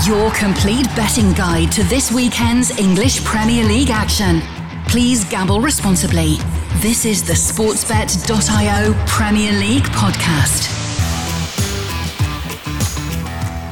Your complete betting guide to this weekend's English Premier League action. Please gamble responsibly. This is the Sportsbet.io Premier League podcast.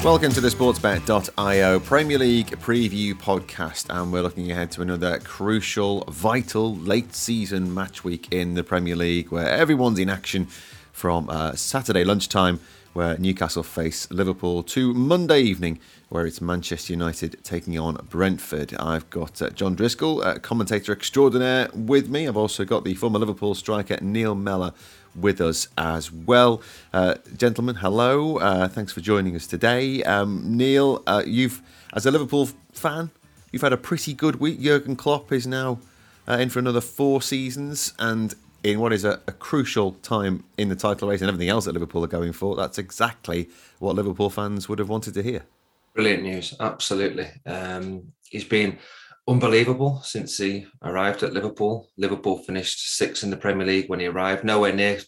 Welcome to the Sportsbet.io Premier League preview podcast, and we're looking ahead to another crucial, vital late season match week in the Premier League where everyone's in action from uh, Saturday lunchtime where Newcastle face Liverpool to Monday evening, where it's Manchester United taking on Brentford. I've got uh, Jon Driscoll, uh, commentator extraordinaire, with me. I've also got the former Liverpool striker Neil Mellor with us as well. Uh, gentlemen, hello. Uh, thanks for joining us today. Um, Neil, uh, you've, as a Liverpool fan, you've had a pretty good week. Jurgen Klopp is now uh, in for another four seasons, and in what is a, a, crucial time in the title race and everything else that Liverpool are going for, that's exactly what Liverpool fans would have wanted to hear. Brilliant news, absolutely. Um, he's been unbelievable since he arrived at Liverpool. Liverpool finished sixth in the Premier League when he arrived, nowhere near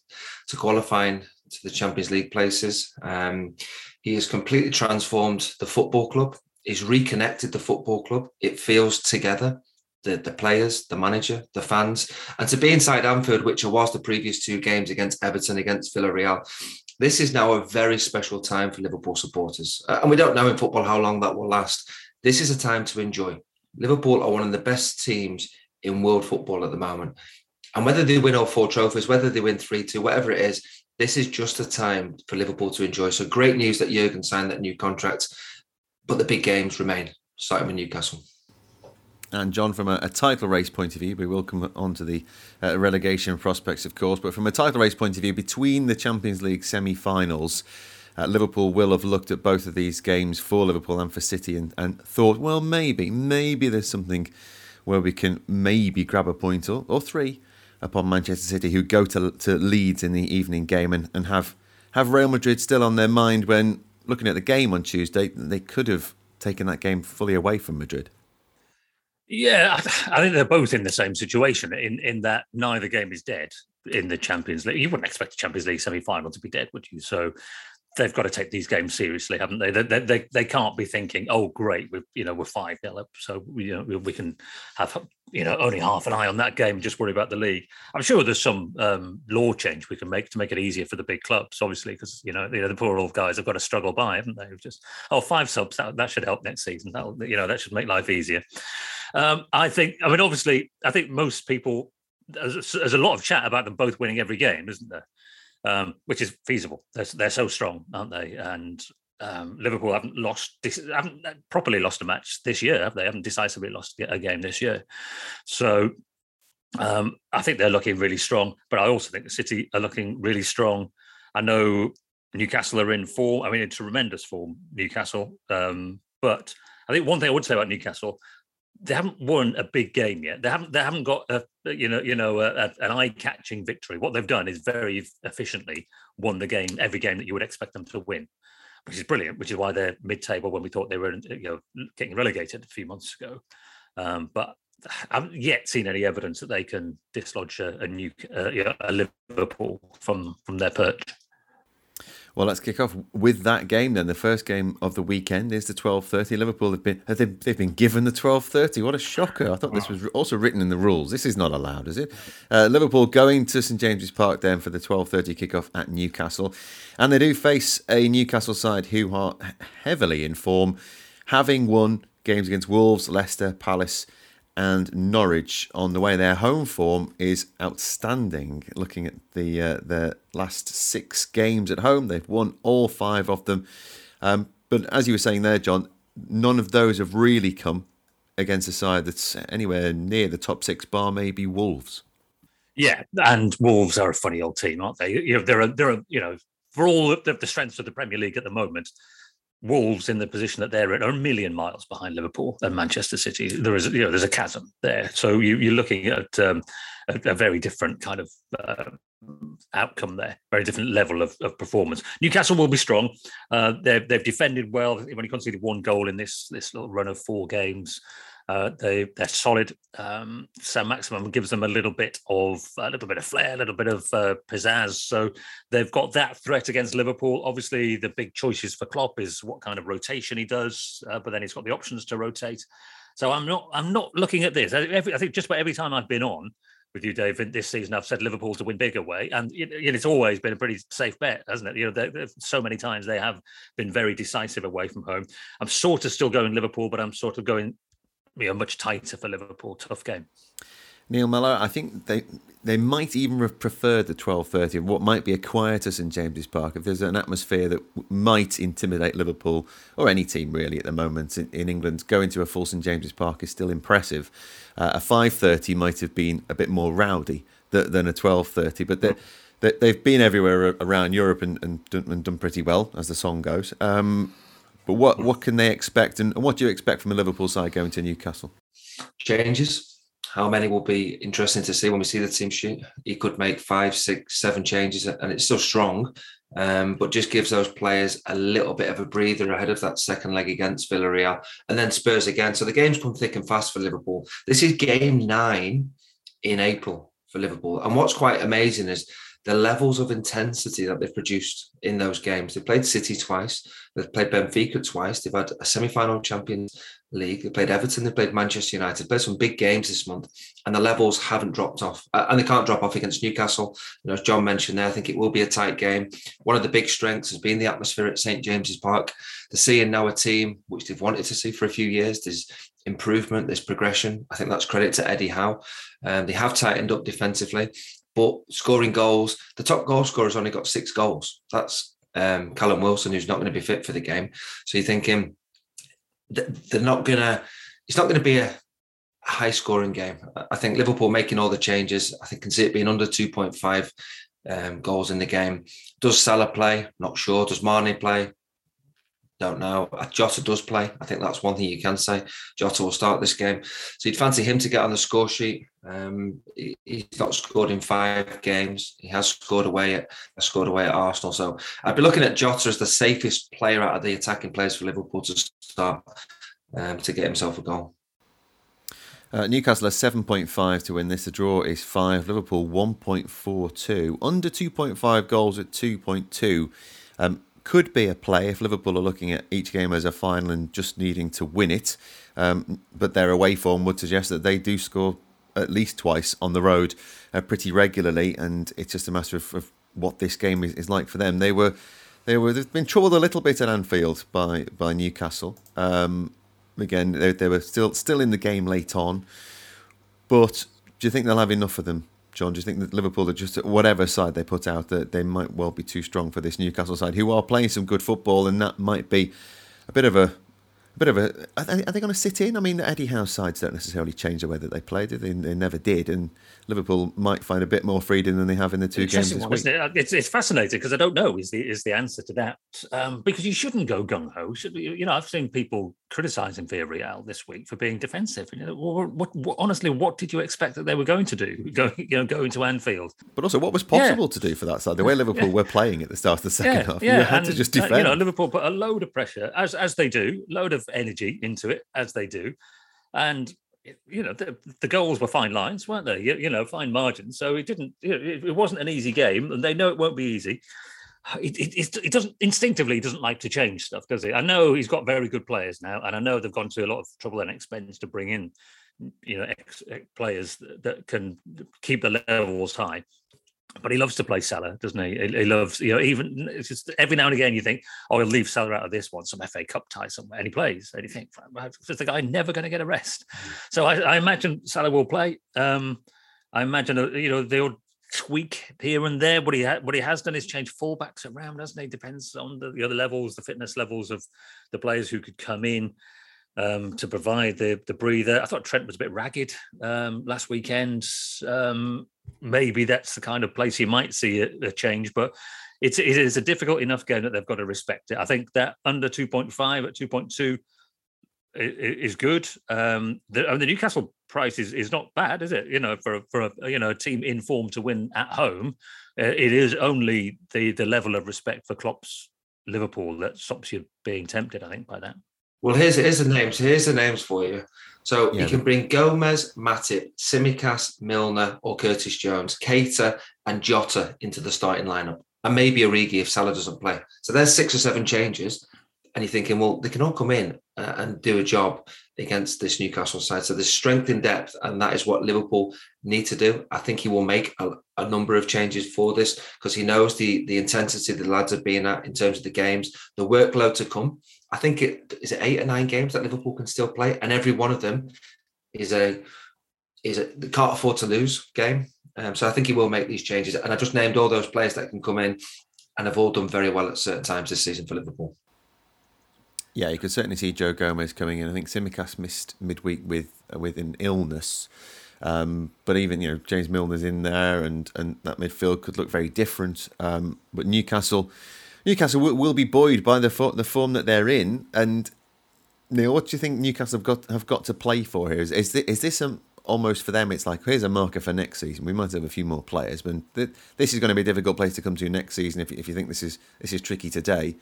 to qualifying to the Champions League places. Um, he has completely transformed the football club. He's reconnected the football club. It feels together the, the players, the manager, the fans, and to be inside Anfield, which was the previous two games against Everton, against Villarreal. This is now a very special time for Liverpool supporters. Uh, and we don't know in football how long that will last. This is a time to enjoy. Liverpool are one of the best teams in world football at the moment. And whether they win all four trophies, whether they win 3 2, whatever it is, this is just a time for Liverpool to enjoy. So great news that Jurgen signed that new contract, but the big games remain, starting with Newcastle. And Jon, from a, a, title race point of view, we will come on to the uh, relegation prospects, of course. But from a title race point of view, between the Champions League semi-finals, uh, Liverpool will have looked at both of these games for Liverpool and for City and, and thought, well, maybe, maybe there's something where we can maybe grab a point or, or three upon Manchester City, who go to, to Leeds in the evening game and, and have have Real Madrid still on their mind when looking at the game on Tuesday. They could have taken that game fully away from Madrid. Yeah, I think they're both in the same situation in, in that neither game is dead in the Champions League. You wouldn't expect the Champions League semi final to be dead, would you? So they've got to take these games seriously, haven't they? They, they, they can't be thinking, "Oh, great, we you know we're five nil up, so we, you know we can have you know only half an eye on that game and just worry about the league." I'm sure there's some um, law change we can make to make it easier for the big clubs, obviously, because you know you know the poor old guys have got to struggle by, haven't they? Just oh, five subs that, that should help next season. That you know that should make life easier. Um, I think. I mean, obviously, I think most people. There's, there's a lot of chat about them both winning every game, isn't there? Um, which is feasible. They're, they're so strong, aren't they? And um, Liverpool haven't lost, haven't properly lost a match this year, have they? Haven't decisively lost a game this year. So um, I think they're looking really strong. But I also think the City are looking really strong. I know Newcastle are in form. I mean, it's tremendous form, Newcastle. Um, but I think one thing I would say about Newcastle, they haven't won a big game yet. They haven't. They haven't got a you know you know a, a, an eye-catching victory. What they've done is very efficiently won the game, every game that you would expect them to win, which is brilliant. Which is why they're mid-table when we thought they were you know getting relegated a few months ago. Um, but I haven't yet seen any evidence that they can dislodge a, a new uh, you know, a Liverpool from from their perch. Well, let's kick off with that game then. The first game of the weekend is the 12:30. Liverpool have been have they, they've been given the 12:30. What a shocker! I thought this was also written in the rules. This is not allowed, is it? Uh, Liverpool going to St James's Park then for the 12:30 kickoff at Newcastle, and they do face a Newcastle side who are heavily in form, having won games against Wolves, Leicester, Palace and Norwich on the way. Their home form is outstanding. Looking at the uh, last six games at home, they've won all five of them. Um, but as you were saying there, Jon, none of those have really come against a side that's anywhere near the top six, bar maybe Wolves. Yeah, and Wolves are a funny old team, aren't they? You know, they're a, they're a, you know for all the, the strengths of the Premier League at the moment, Wolves in the position that they're in are a million miles behind Liverpool and Manchester City. There is, you know, there's a chasm there. So you, are looking at um, a, a, very different kind of uh, outcome there, very different level of, of, performance. Newcastle will be strong. Uh, they've, they've defended well. They've only conceded one goal in this this little run of four games. Uh, they they're solid. Um, Saint-Maximin gives them a little bit of a little bit of flair, a little bit of uh, pizzazz. So they've got that threat against Liverpool. Obviously, the big choices for Klopp is what kind of rotation he does, uh, but then he's got the options to rotate. So I'm not I'm not looking at this. I, every, I think just about every time I've been on, with you, David, this season I've said Liverpool to win big away, and it's always been a pretty safe bet, hasn't it? You know, so many times they have been very decisive away from home. I'm sort of still going Liverpool, but I'm sort of going, you know, much tighter for Liverpool. Tough game. Neil Mellor, I think they they might even have preferred the 12.30 of what might be a quieter St James's Park if there's an atmosphere that might intimidate Liverpool or any team really at the moment in, in England. Going to a full St James's Park is still impressive. Uh, a 5.30 might have been a bit more rowdy than, a 12.30, but they, they, have been everywhere around Europe and, and, done, and done pretty well, as the song goes. Um, but what, what can they expect and what do you expect from a Liverpool side going to Newcastle? Changes how many will be interesting to see when we see the team sheet. He could make five, six, seven changes, and it's still strong, um, but just gives those players a little bit of a breather ahead of that second leg against Villarreal, and then Spurs again. So the games come thick and fast for Liverpool. This is game nine in April for Liverpool, and what's quite amazing is the levels of intensity that they've produced in those games. They've played City twice, they've played Benfica twice, they've had a semi-final Champions League. They played Everton, they played Manchester United, played some big games this month, and the levels haven't dropped off. And they can't drop off against Newcastle. You know, as John mentioned there, I think it will be a tight game. One of the big strengths has been the atmosphere at St James's Park. The seeing now a team which they've wanted to see for a few years. There's improvement, there's progression. I think that's credit to Eddie Howe. Um, they have tightened up defensively, but scoring goals, the top goal scorer's only got six goals. That's um, Callum Wilson, who's not going to be fit for the game. So you're thinking they're not gonna. It's not going to be a high scoring game. I think Liverpool making all the changes. I think can see it being under two point five um, goals in the game. Does Salah play? Not sure. Does Mane play? Don't know. Jota does play. I think that's one thing you can say. Jota will start this game. So you'd fancy him to get on the score sheet. Um, he, he's not scored in five games. He has scored away at scored away at Arsenal. So I'd be looking at Jota as the safest player out of the attacking players for Liverpool to start um, to get himself a goal. Uh, Newcastle are 7.5 to win this. The draw is 5. Liverpool 1.42. Under 2.5 goals at 2.2. Um, could be a play if Liverpool are looking at each game as a final and just needing to win it. Um, but their away form would suggest that they do score at least twice on the road uh, pretty regularly, and it's just a matter of, of what this game is, is, like for them. They were they were they've been troubled a little bit at Anfield by by Newcastle. Um, again, they, they were still still in the game late on, but do you think they'll have enough of them Jon, do you think that Liverpool are just whatever side they put out that they might well be too strong for this Newcastle side, who are playing some good football, and that might be a bit of a, a bit of a. Are they, they going to sit in? I mean, Eddie Howe's sides don't necessarily change the way that they played. They, they never did, and Liverpool might find a bit more freedom than they have in the two games this one, week. It? It's, it's fascinating because I don't know is the is the answer to that um, because you shouldn't go gung ho. You know, I've seen people criticizing Villarreal this week for being defensive. You know, what, what, honestly, what did you expect that they were going to do? Go, you know, going to Anfield. But also, what was possible yeah. to do for that side? The way Liverpool yeah. were playing at the start of the second yeah, half, yeah. you had and, to just defend. Uh, you know, Liverpool put a load of pressure as as they do, load of energy into it as they do, and you know the, the, goals were fine lines weren't they? You, you know fine margins. So it didn't it, it, wasn't an easy game and they know it won't be easy. It, it, it, doesn't instinctively doesn't like to change stuff does it i know he's got very good players now and i know they've gone to a lot of trouble and expense to bring in you know ex, ex players that, that can keep the levels high but he loves to play Salah, doesn't he? he? He, loves, you know, even it's just every now and again you think, oh, he'll leave Salah out of this one, some FA Cup tie somewhere, and he plays, and you think, is the guy never going to get a rest? So I, I, imagine Salah will play. Um, I imagine, uh, you know, they'll tweak here and there. What he ha- what he has done is change fullbacks around, doesn't he? Depends on the, the other levels, the fitness levels of the players who could come in um, to provide the the breather. I thought Trent was a bit ragged um, last weekend. Um, maybe that's the kind of place you might see a, a, change, but it's it is a difficult enough game that they've got to respect it. I think that under two point five at two point two is good. Um, the, I mean, the Newcastle price is, is not bad, is it? You know, for a, for a you know a team in form to win at home, uh, it is only the the level of respect for Klopp's Liverpool that stops you being tempted. I think by that. Well, here's here's the names. Here's the names for you. So yeah. you can bring Gomez, Matip, Tsimikas, Milner, or Curtis Jones, Keita, and Jota into the starting lineup, and maybe Origi if Salah doesn't play. So there's six or seven changes, and you're thinking, well, they can all come in uh, and do a job against this Newcastle side. So there's strength in depth, and that is what Liverpool need to do. I think he will make a, a number of changes for this because he knows the the intensity the lads have been at in terms of the games, the workload to come. I think it is it eight or nine games that Liverpool can still play, and every one of them is a is a can't afford to lose game. Um, so I think he will make these changes, and I just named all those players that can come in and have all done very well at certain times this season for Liverpool. Yeah, you could certainly see Joe Gomez coming in. I think Tsimikas missed midweek with with an illness. Um, but even you know James Milner's in there, and and that midfield could look very different. Um, but Newcastle, Newcastle will, will, be buoyed by the the form that they're in. And Neil, what do you think Newcastle have got have got to play for here? Is is this, is this a, almost for them? It's like here's a marker for next season. We might have a few more players, but this is going to be a difficult place to come to next season if if you think this is this is tricky today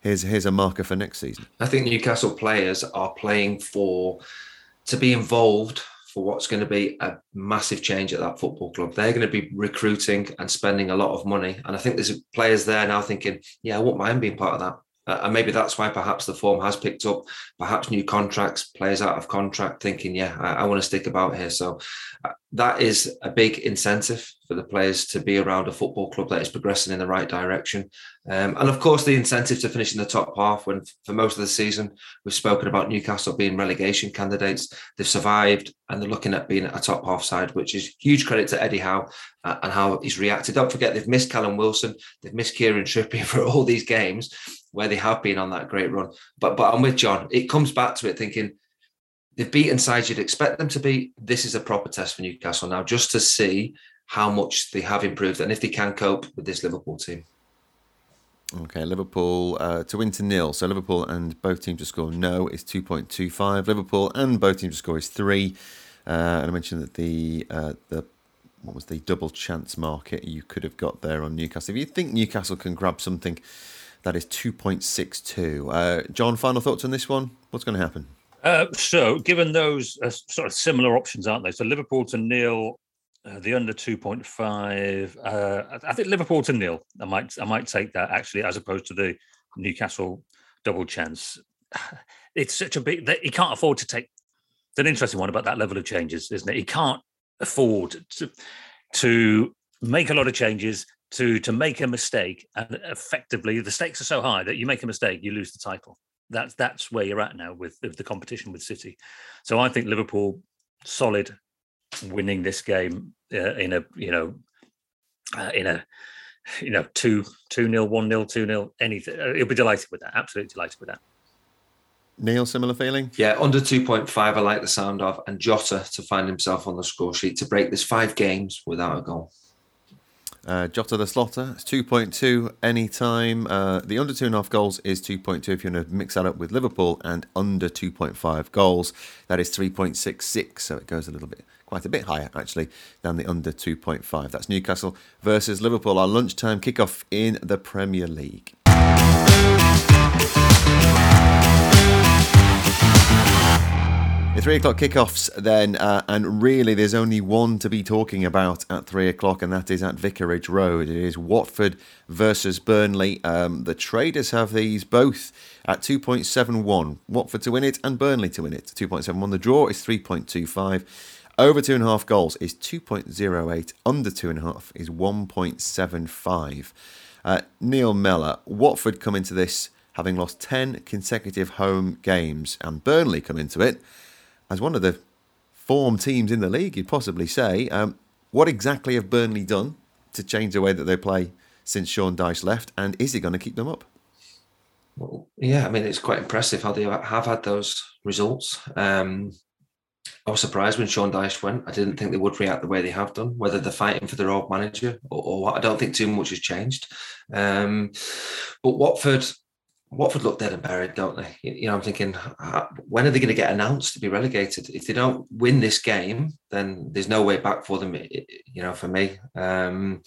here's here's a marker for next season. I think Newcastle players are playing for to be involved for what's going to be a massive change at that football club. They're going to be recruiting and spending a lot of money, and I think there's players there now thinking, "Yeah, I wouldn't mind being part of that." Uh, and maybe that's why perhaps the form has picked up, perhaps new contracts, players out of contract thinking, yeah, I, I want to stick about here. So uh, that is a big incentive for the players to be around a football club that is progressing in the right direction. Um, and of course, the incentive to finish in the top half when for most of the season, we've spoken about Newcastle being relegation candidates. They've survived and they're looking at being a top half side, which is huge credit to Eddie Howe uh, and how he's reacted. Don't forget, they've missed Callum Wilson, they've missed Kieran Trippier for all these games where they have been on that great run. But but I'm with John. It comes back to it thinking they've beaten sides you'd expect them to be. This is a proper test for Newcastle now, just to see how much they have improved and if they can cope with this Liverpool team. Okay, Liverpool uh, to win to nil. So Liverpool and both teams to score no is 2.25. Liverpool and both teams to score is three. Uh, and I mentioned that the uh, the what was the double chance market you could have got there on Newcastle. If you think Newcastle can grab something, that is 2.62. Uh, Jon, final thoughts on this one? What's going to happen? Uh, so, given those uh, sort of similar options, aren't they? So, Liverpool to nil uh, the under 2.5 uh, i think liverpool to nil i might i might take that actually as opposed to the newcastle double chance. It's such a big that he can't afford to take it's an interesting one about that level of changes isn't it? He can't afford to to make a lot of changes to to make a mistake and effectively the stakes are so high that you make a mistake you lose the title that's that's where you're at now with, with the competition with city so i think liverpool solid winning this game uh, in a you know uh, in a you know two two nil one nil two nil anything. Uh, he'll be delighted with that. Absolutely delighted with that. Neil, similar feeling? Yeah, under 2.5, I like the sound of, and Jota to find himself on the score sheet to break this five games without a goal. Uh, Jota the Slaughter, it's 2.2 anytime. Uh, the under 2.5 goals is 2.2 if you want to mix that up with Liverpool, and under 2.5 goals, that is 3.66. So it goes a little bit quite a bit higher actually than the under 2.5. That's Newcastle versus Liverpool, our lunchtime kickoff in the Premier League. The three o'clock kickoffs, then, uh, and really there's only one to be talking about at three o'clock, and that is at Vicarage Road. It is Watford versus Burnley. Um, the traders have these both at 2.71. Watford to win it and Burnley to win it. 2.71. The draw is 3.25. Over two and a half goals is 2.08. Under two and a half is 1.75. Uh, Neil Mellor, Watford come into this having lost 10 consecutive home games, and Burnley come into it as one of the form teams in the league, you'd possibly say. Um, what exactly have Burnley done to change the way that they play since Sean Dyche left, and is he going to keep them up? Well, yeah, I mean, it's quite impressive how they have had those results. Um, I was surprised when Sean Dyche went. I didn't think they would react the way they have done, whether they're fighting for their old manager or, or what. I don't think too much has changed. Um, but Watford, Watford look dead and buried, don't they? You know, I'm thinking, when are they going to get announced to be relegated? If they don't win this game, then there's no way back for them. You know, for me, um,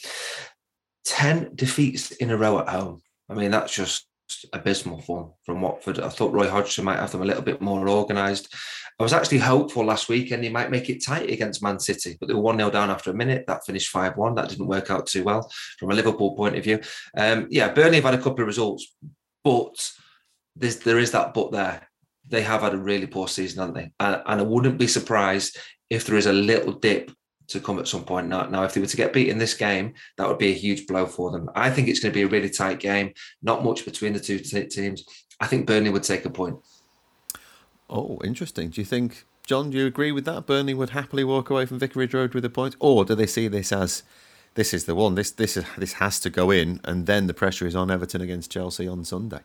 ten defeats in a row at home. I mean, that's just abysmal form from Watford. I thought Roy Hodgson might have them a little bit more organised. I was actually hopeful last weekend he might make it tight against Man City, but they were 1 0 down after a minute. That finished 5 1. That didn't work out too well from a Liverpool point of view. Um, yeah, Burnley have had a couple of results, but there is that but there. They have had a really poor season, haven't they? And, and I wouldn't be surprised if there is a little dip to come at some point. Now, now, if they were to get beat in this game, that would be a huge blow for them. I think it's going to be a really tight game, not much between the two t- teams. I think Burnley would take a point. Oh, interesting. Do you think, Jon, do you agree with that? Burnley would happily walk away from Vicarage Road with a point? Or do they see this as this is the one, this this is, this has to go in, and then the pressure is on Everton against Chelsea on Sunday?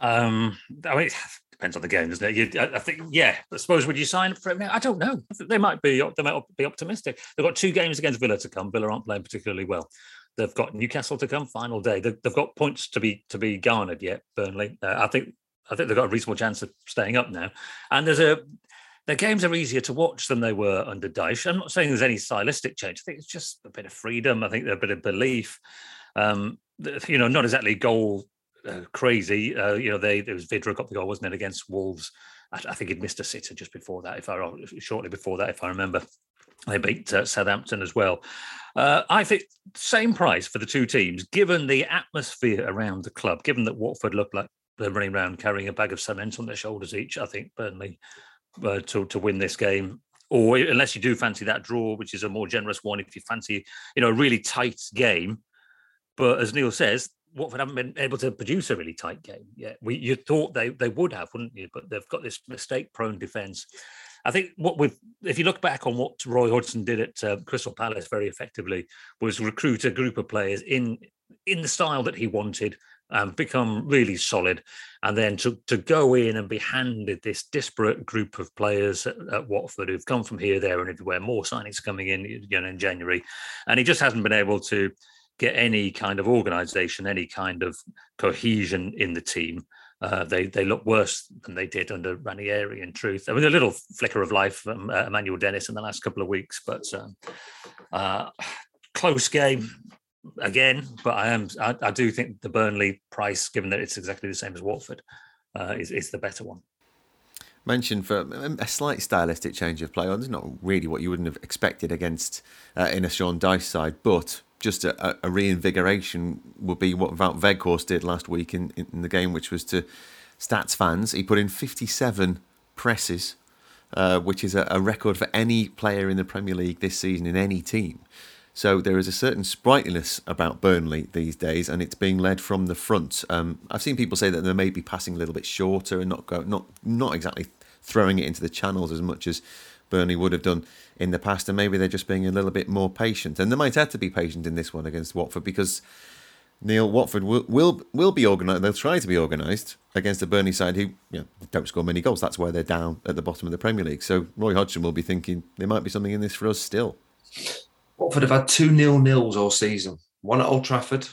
Um, I mean, depends on the game, doesn't it? You, I, I, think, yeah. I suppose would you sign for it? I don't know. They might be. They might be optimistic. They've got two games against Villa to come. Villa aren't playing particularly well. They've got Newcastle to come. Final day. They've, they've got points to be to be garnered yet. Burnley. Uh, I think. I think they've got a reasonable chance of staying up now. And there's a. Their games are easier to watch than they were under Dyche. I'm not saying there's any stylistic change. I think it's just a bit of freedom. I think a bit of belief. Um, you know, not exactly goal uh, crazy. Uh, you know, they there was Vydra got the goal, wasn't it, against Wolves? I, I, think he'd missed a sitter just before that, if I shortly before that, if I remember. They beat uh, Southampton as well. Uh, I think same price for the two teams, given the atmosphere around the club, given that Watford looked like they're running around carrying a bag of cement on their shoulders each. I think Burnley uh, to to win this game or unless you do fancy that draw, which is a more generous one, if you fancy, you know, a really tight game. But as Neil says, Watford haven't been able to produce a really tight game yet. We you thought they they would have, wouldn't you? But they've got this mistake-prone defence. I think what we've, if you look back on what Roy Hodgson did at uh, Crystal Palace very effectively, was recruit a group of players in in the style that he wanted, and become really solid, and then to to go in and be handed this disparate group of players at, at Watford who've come from here, there, and everywhere. More signings coming in, you know, in January, and he just hasn't been able to get any kind of organisation, any kind of cohesion in the team. Uh, they they look worse than they did under Ranieri. In truth, I mean a little flicker of life from uh, Emmanuel Dennis in the last couple of weeks, but um, uh, close game again. But I am I, I, do think the Burnley price, given that it's exactly the same as Watford, uh, is is the better one. Mentioned for a slight stylistic change of play. It's not really what you wouldn't have expected against uh, in a Sean Dyche side, but just a, a reinvigoration would be what Wout Weghorst did last week in, in the game, which was to stats fans. He put in 57 presses, uh, which is a, a, record for any player in the Premier League this season in any team. So there is a certain sprightliness about Burnley these days, and it's being led from the front. Um, I've seen people say that they may be passing a little bit shorter and not go, not not exactly throwing it into the channels as much as Burnley would have done in the past, and maybe they're just being a little bit more patient. And they might have to be patient in this one against Watford because Neil Watford will will, will be organised. They'll try to be organised against the Burnley side who you know, don't score many goals. That's why they're down at the bottom of the Premier League. So Roy Hodgson will be thinking there might be something in this for us still. Watford have had two nil nils all season. One at Old Trafford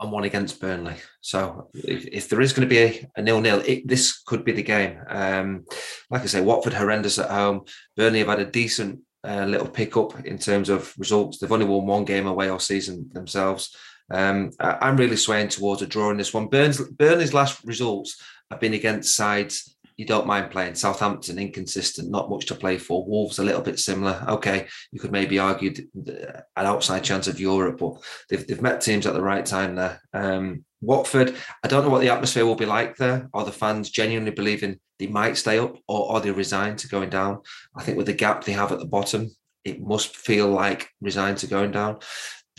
and one against Burnley. So if, if there is going to be a, a nil-nil, this could be the game. Um, like I say, Watford horrendous at home. Burnley have had a decent uh, little pickup in terms of results. They've only won one game away all season themselves. Um, I, am really swaying towards a draw in this one. Burns, Burnley's last results have been against sides you don't mind playing. Southampton inconsistent, not much to play for. Wolves a little bit similar. Okay, you could maybe argue an outside chance of Europe, but they've, they've met teams at the right time there. Um, Watford, I don't know what the atmosphere will be like there. Are the fans genuinely believing they might stay up, or are they resigned to going down? I think with the gap they have at the bottom, it must feel like resigned to going down.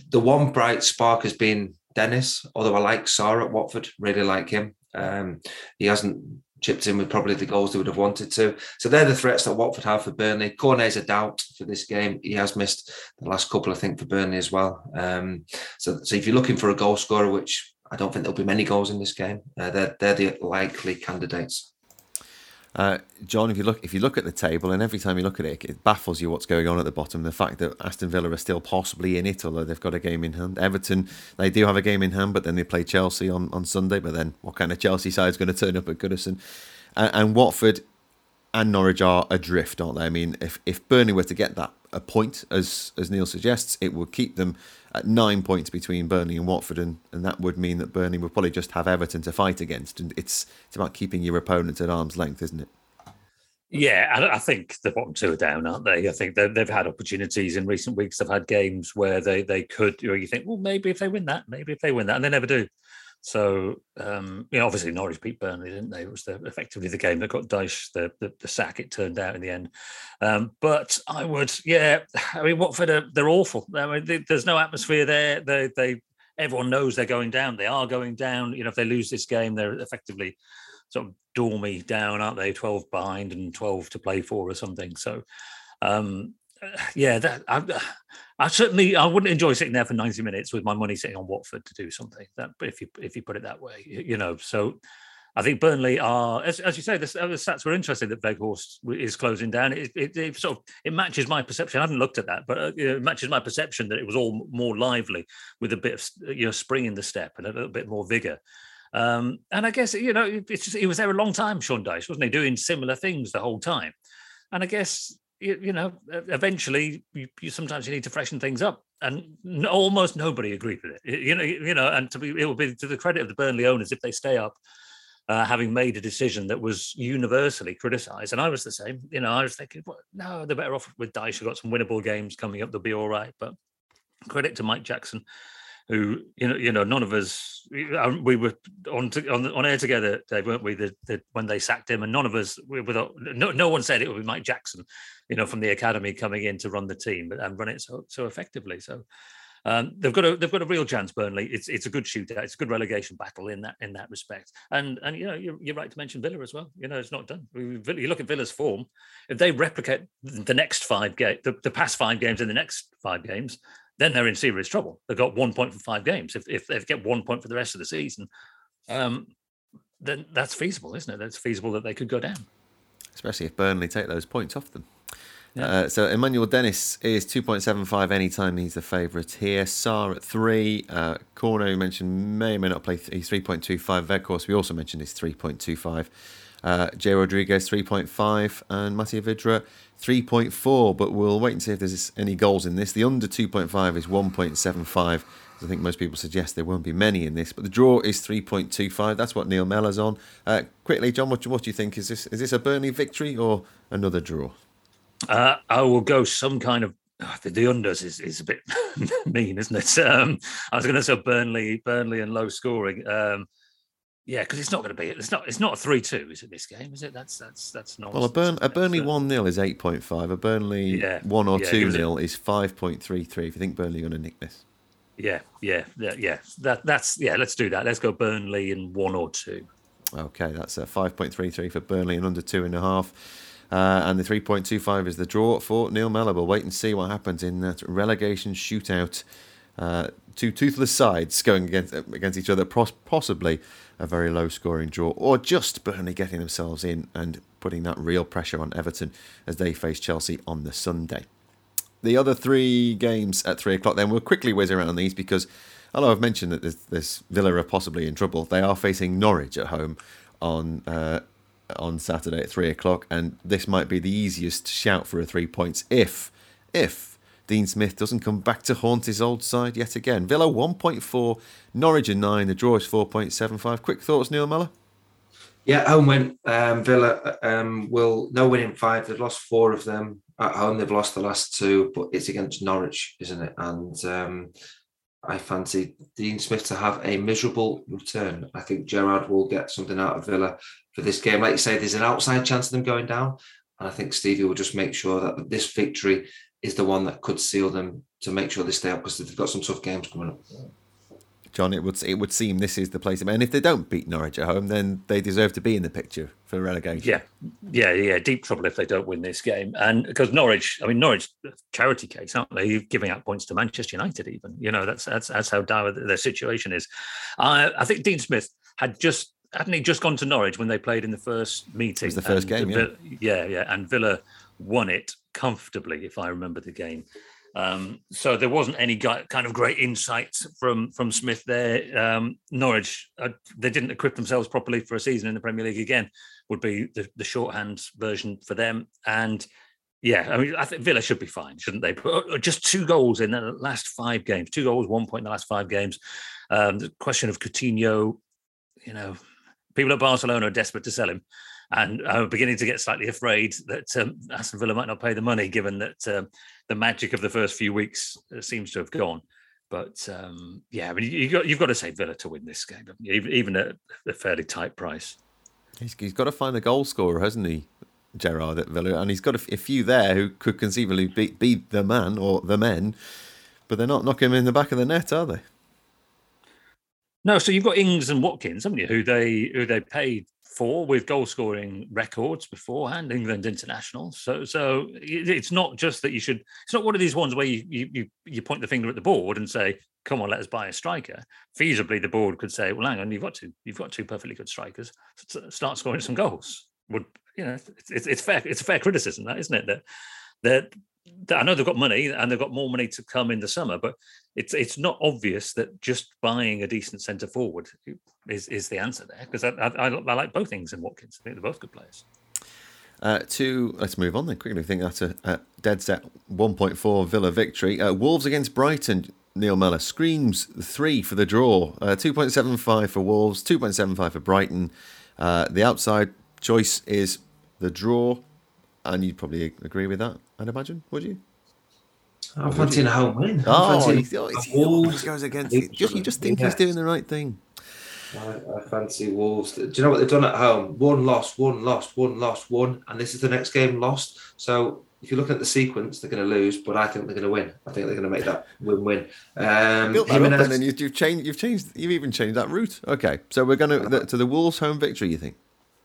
The one bright spark has been Dennis, although I like Sarr at Watford, really like him. Um, he hasn't chipped in with probably the goals they would have wanted to. So they're the threats that Watford have for Burnley. Cornet's a doubt for this game. He has missed the last couple, I think, for Burnley as well. Um, so, so if you're looking for a goal scorer, which I don't think there'll be many goals in this game, uh, they're, they're the likely candidates. Uh, Jon, if you look if you look at the table, and every time you look at it, it baffles you what's going on at the bottom. The fact that Aston Villa are still possibly in it, although they've got a game in hand. Everton, they do have a game in hand, but then they play Chelsea on, on Sunday. But then, what kind of Chelsea side is going to turn up at Goodison? And, and Watford and Norwich are adrift, aren't they? I mean, if if Burnley were to get that a point, as as Neil suggests. It would keep them at nine points between Burnley and Watford, and, and that would mean that Burnley would probably just have Everton to fight against. And it's it's about keeping your opponent at arm's length, isn't it? Yeah, I, I think the bottom two are down, aren't they? I think they've, they've had opportunities in recent weeks. They've had games where they they could, you think, well, maybe if they win that, maybe if they win that, and they never do. So, um, you know, obviously Norwich beat Burnley, didn't they? It was the, effectively the game that got Dyche the, the, the sack. It turned out in the end. Um, but I would, yeah. I mean, Watford are they're awful. I mean, they, there's no atmosphere there. They they everyone knows they're going down. They are going down. You know, if they lose this game, they're effectively sort of dormy down, aren't they? Twelve behind and twelve to play for or something. So, um, yeah, that I, I certainly I wouldn't enjoy sitting there for ninety minutes with my money sitting on Watford to do something. That, if you if you put it that way, you know, so. I think Burnley are, as, as you say, the, the stats were interesting that Weghorst is closing down. It, it, it, sort of it matches my perception. I haven't looked at that, but uh, it matches my perception that it was all more lively with a bit of you know spring in the step and a little bit more vigor. Um, and I guess you know it's just, he was there a long time, Sean Dyche, wasn't he, doing similar things the whole time? And I guess you, you know, eventually, you, you, sometimes you need to freshen things up, and almost nobody agreed with it. You know, you know, and to be, it will be to the credit of the Burnley owners if they stay up, uh, having made a decision that was universally criticised. And I was the same. You know, I was thinking, well, no, they're better off with Dyche. They've got some winnable games coming up; they'll be all right. But credit to Mike Jackson who you know you know none of us um, we were on to, on, on air together Dave weren't we? The, the, when they sacked him and none of us we were no, no one said it would be Mike Jackson you know from the academy coming in to run the team and run it so so effectively. So um, they've got a they've got a real chance Burnley. It's it's a good shootout. It's a good relegation battle in that in that respect. And and you know you're, you're right to mention Villa as well. You know it's not done. You look at Villa's form if they replicate the next five game the, the past five games in the next five games then they're in serious trouble. They've got one point for five games. If, if they get one point for the rest of the season, um, then that's feasible, isn't it? That's feasible that they could go down. Especially if Burnley take those points off them. Yeah. Uh, so Emmanuel Dennis is 2.75 anytime he's the favourite here. Sarr at 3. Uh, Cornet, you mentioned, may or may not play. Th- he's 3.25. Weghorst, we also mentioned, is 3.25. Uh, Jay Rodriguez 3.5 and Matej Vydra 3.4. But we'll wait and see if there's any goals in this. The under 2.5 is 1.75. I think most people suggest there won't be many in this, but the draw is 3.25. That's what Neil Mellor's on. Uh, quickly, Jon, what, what do you think? Is this is this a Burnley victory or another draw? Uh, I will go some kind of oh, the, the, unders is, is a bit mean, isn't it? Um, I was going to say Burnley, Burnley and low scoring. Um, yeah, because it's not going to be. It's not. It's not a three-two, is it? This game, is it? That's that's that's not. Well, a, Burn, a Burnley one 0 is eight point five. A Burnley yeah, one or yeah, two 0 is five point three three. If you think Burnley are going to nick this, yeah, yeah, yeah, yeah. That that's yeah. Let's do that. Let's go Burnley in one or two. Okay, that's a five point three three for Burnley and under two and a half. Uh, and the 3.25 is the draw for Neil Mellor. We'll wait and see what happens in that relegation shootout. Uh, two toothless sides going against against each other, possibly a very low scoring draw, or just Burnley getting themselves in and putting that real pressure on Everton as they face Chelsea on the Sunday. The other three games at three o'clock, then we'll quickly whiz around these because, although I've mentioned that this, Villa are possibly in trouble, they are facing Norwich at home on uh, on Saturday at three o'clock, and this might be the easiest shout for a three points if if Dean Smith doesn't come back to haunt his old side yet again. Villa 1.4, Norwich a 9, the draw is 4.75. Quick thoughts, Neil Mellor? Yeah, home win. Um, Villa um, will no win in five. They've lost four of them at home. They've lost the last two, but it's against Norwich, isn't it? And um, I fancy Dean Smith to have a miserable return. I think Gerrard will get something out of Villa for this game. Like you say, there's an outside chance of them going down. And I think Stevie will just make sure that this victory is the one that could seal them to make sure they stay up because they've got some tough games coming up. Jon, it would it would seem this is the place. And if they don't beat Norwich at home, then they deserve to be in the picture for relegation. Yeah, yeah, yeah. Deep trouble if they don't win this game. And because Norwich, I mean, Norwich charity case, aren't they? Giving out points to Manchester United, even. You know, that's that's that's how dire their situation is. I I think Dean Smith had just hadn't he just gone to Norwich when they played in the first meeting? It was the first game, yeah. yeah, yeah. And Villa won it comfortably, if I remember the game. Um, so there wasn't any kind of great insight from from Smith there. Um, Norwich uh, they didn't equip themselves properly for a season in the Premier League again. Would be the, the shorthand version for them. And Yeah, I mean, I think Villa should be fine, shouldn't they? But uh, just two goals in the last five games, two goals, one point in the last five games. Um, the question of Coutinho, you know, people at Barcelona are desperate to sell him, and I'm beginning to get slightly afraid that um, Aston Villa might not pay the money, given that um, the magic of the first few weeks uh, seems to have gone. But um, yeah, I mean, you got, you've got to say Villa to win this game, even, even at a fairly tight price. He's, he's got to find a goal scorer, hasn't he? Gerrard at Villa, and he's got a, a few there who could conceivably be, be, the man or the men, but they're not knocking him in the back of the net, are they? No, so you've got Ings and Watkins, haven't you? Who they who they paid for with goal scoring records beforehand, England international. So so it's not just that you should. It's not one of these ones where you you you point the finger at the board and say, "Come on, let us buy a striker." Feasibly, the board could say, "Well, hang on, you've got two. You've got two perfectly good strikers. Start scoring some goals." Would you know, it's, it's fair. It's a fair criticism, that isn't it? That that I know they've got money and they've got more money to come in the summer, but it's it's not obvious that just buying a decent centre forward is is the answer there because I, I, I, like both Ings in Watkins. I think they're both good players. Uh, to let's move on then quickly. I think that's a, a dead set 1.4 Villa victory. Uh, Wolves against Brighton. Neil Mellor screams three for the draw. Uh, 2.75 for Wolves, 2.75 for Brighton. Uh, the outside choice is the draw, and you'd probably agree with that, I'd imagine, would you? I'm fancying a home win. Oh, he, oh, he always goes against it. Just, you just think yes. he's doing the right thing. I, I, fancy Wolves. Do you know what they've done at home? One lost, one lost, one lost, one, and this is the next game lost. So if you're looking at the sequence, they're going to lose, but I think they're going to win. I think they're going to make that win-win. Um, built that up, and you've changed. You've changed. You've even changed that route. Okay, so we're going to to the Wolves home victory. You think?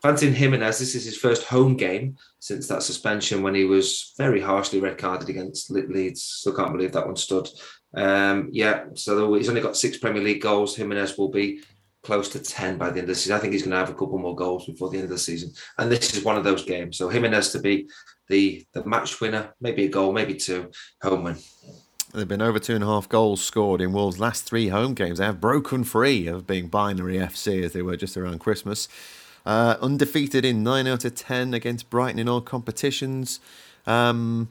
Fancying Jimenez, this is his first home game since that suspension when he was very harshly red carded against Leeds. Still can't believe that one stood. Um, yeah, so he's only got six Premier League goals. Jimenez will be close to 10 by the end of the season. I think he's going to have a couple more goals before the end of the season. And this is one of those games. So Jimenez to be the, the match winner, maybe a goal, maybe two, home win. There have been over two and a half goals scored in Wolves' last three home games. They have broken free of being binary FC as they were just around Christmas. Uh, undefeated in 9 out of 10 against Brighton in all competitions. Um,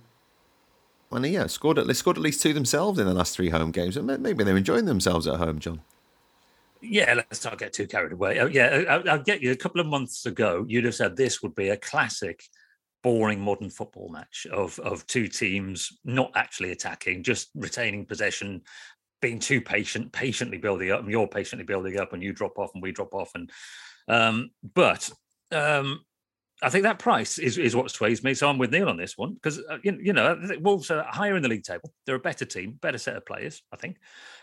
and yeah, scored at, scored at least two themselves in the last three home games. And maybe they're enjoying themselves at home, Jon. Yeah, let's not get too carried away. Oh, yeah, I'll, I'll get you. A couple of months ago, you'd have said this would be a classic boring modern football match of of two teams not actually attacking, just retaining possession, being too patient, patiently building up, and you're patiently building up, and you drop off, and we drop off, and um, but um, I think that price is, is what sways me. So I'm with Neil on this one because uh, you, you, know Wolves are higher in the league table. They're a better team, better set of players, I think.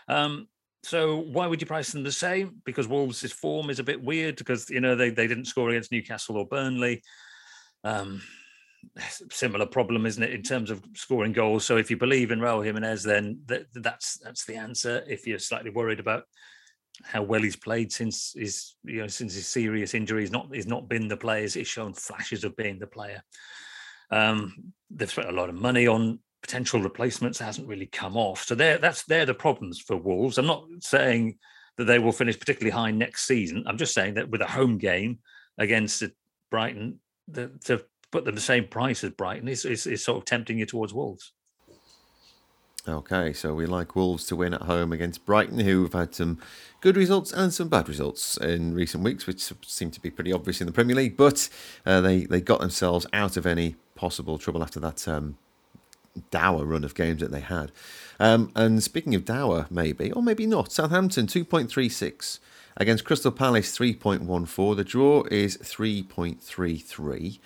Um, so why would you price them the same? Because Wolves' form is a bit weird because you know they, they didn't score against Newcastle or Burnley. Um, similar problem, isn't it, in terms of scoring goals? So if you believe in Raul Jimenez, then that, that's that's the answer. If you're slightly worried about how well he's played since his you know since his serious injury. He's not he's not been the player. He's shown flashes of being the player. Um, they've spent a lot of money on potential replacements. hasn't really come off. So they're that's they're the problems for Wolves. I'm not saying that they will finish particularly high next season. I'm just saying that with a home game against Brighton, the, to put them the same price as Brighton is, is sort of tempting you towards Wolves. Okay, so we like Wolves to win at home against Brighton, who have had some good results and some bad results in recent weeks, which seem to be pretty obvious in the Premier League. But uh, they they got themselves out of any possible trouble after that um, dour run of games that they had. Um, and speaking of dour, maybe or maybe not, Southampton two point three six against Crystal Palace three point one four. The draw is three point three three.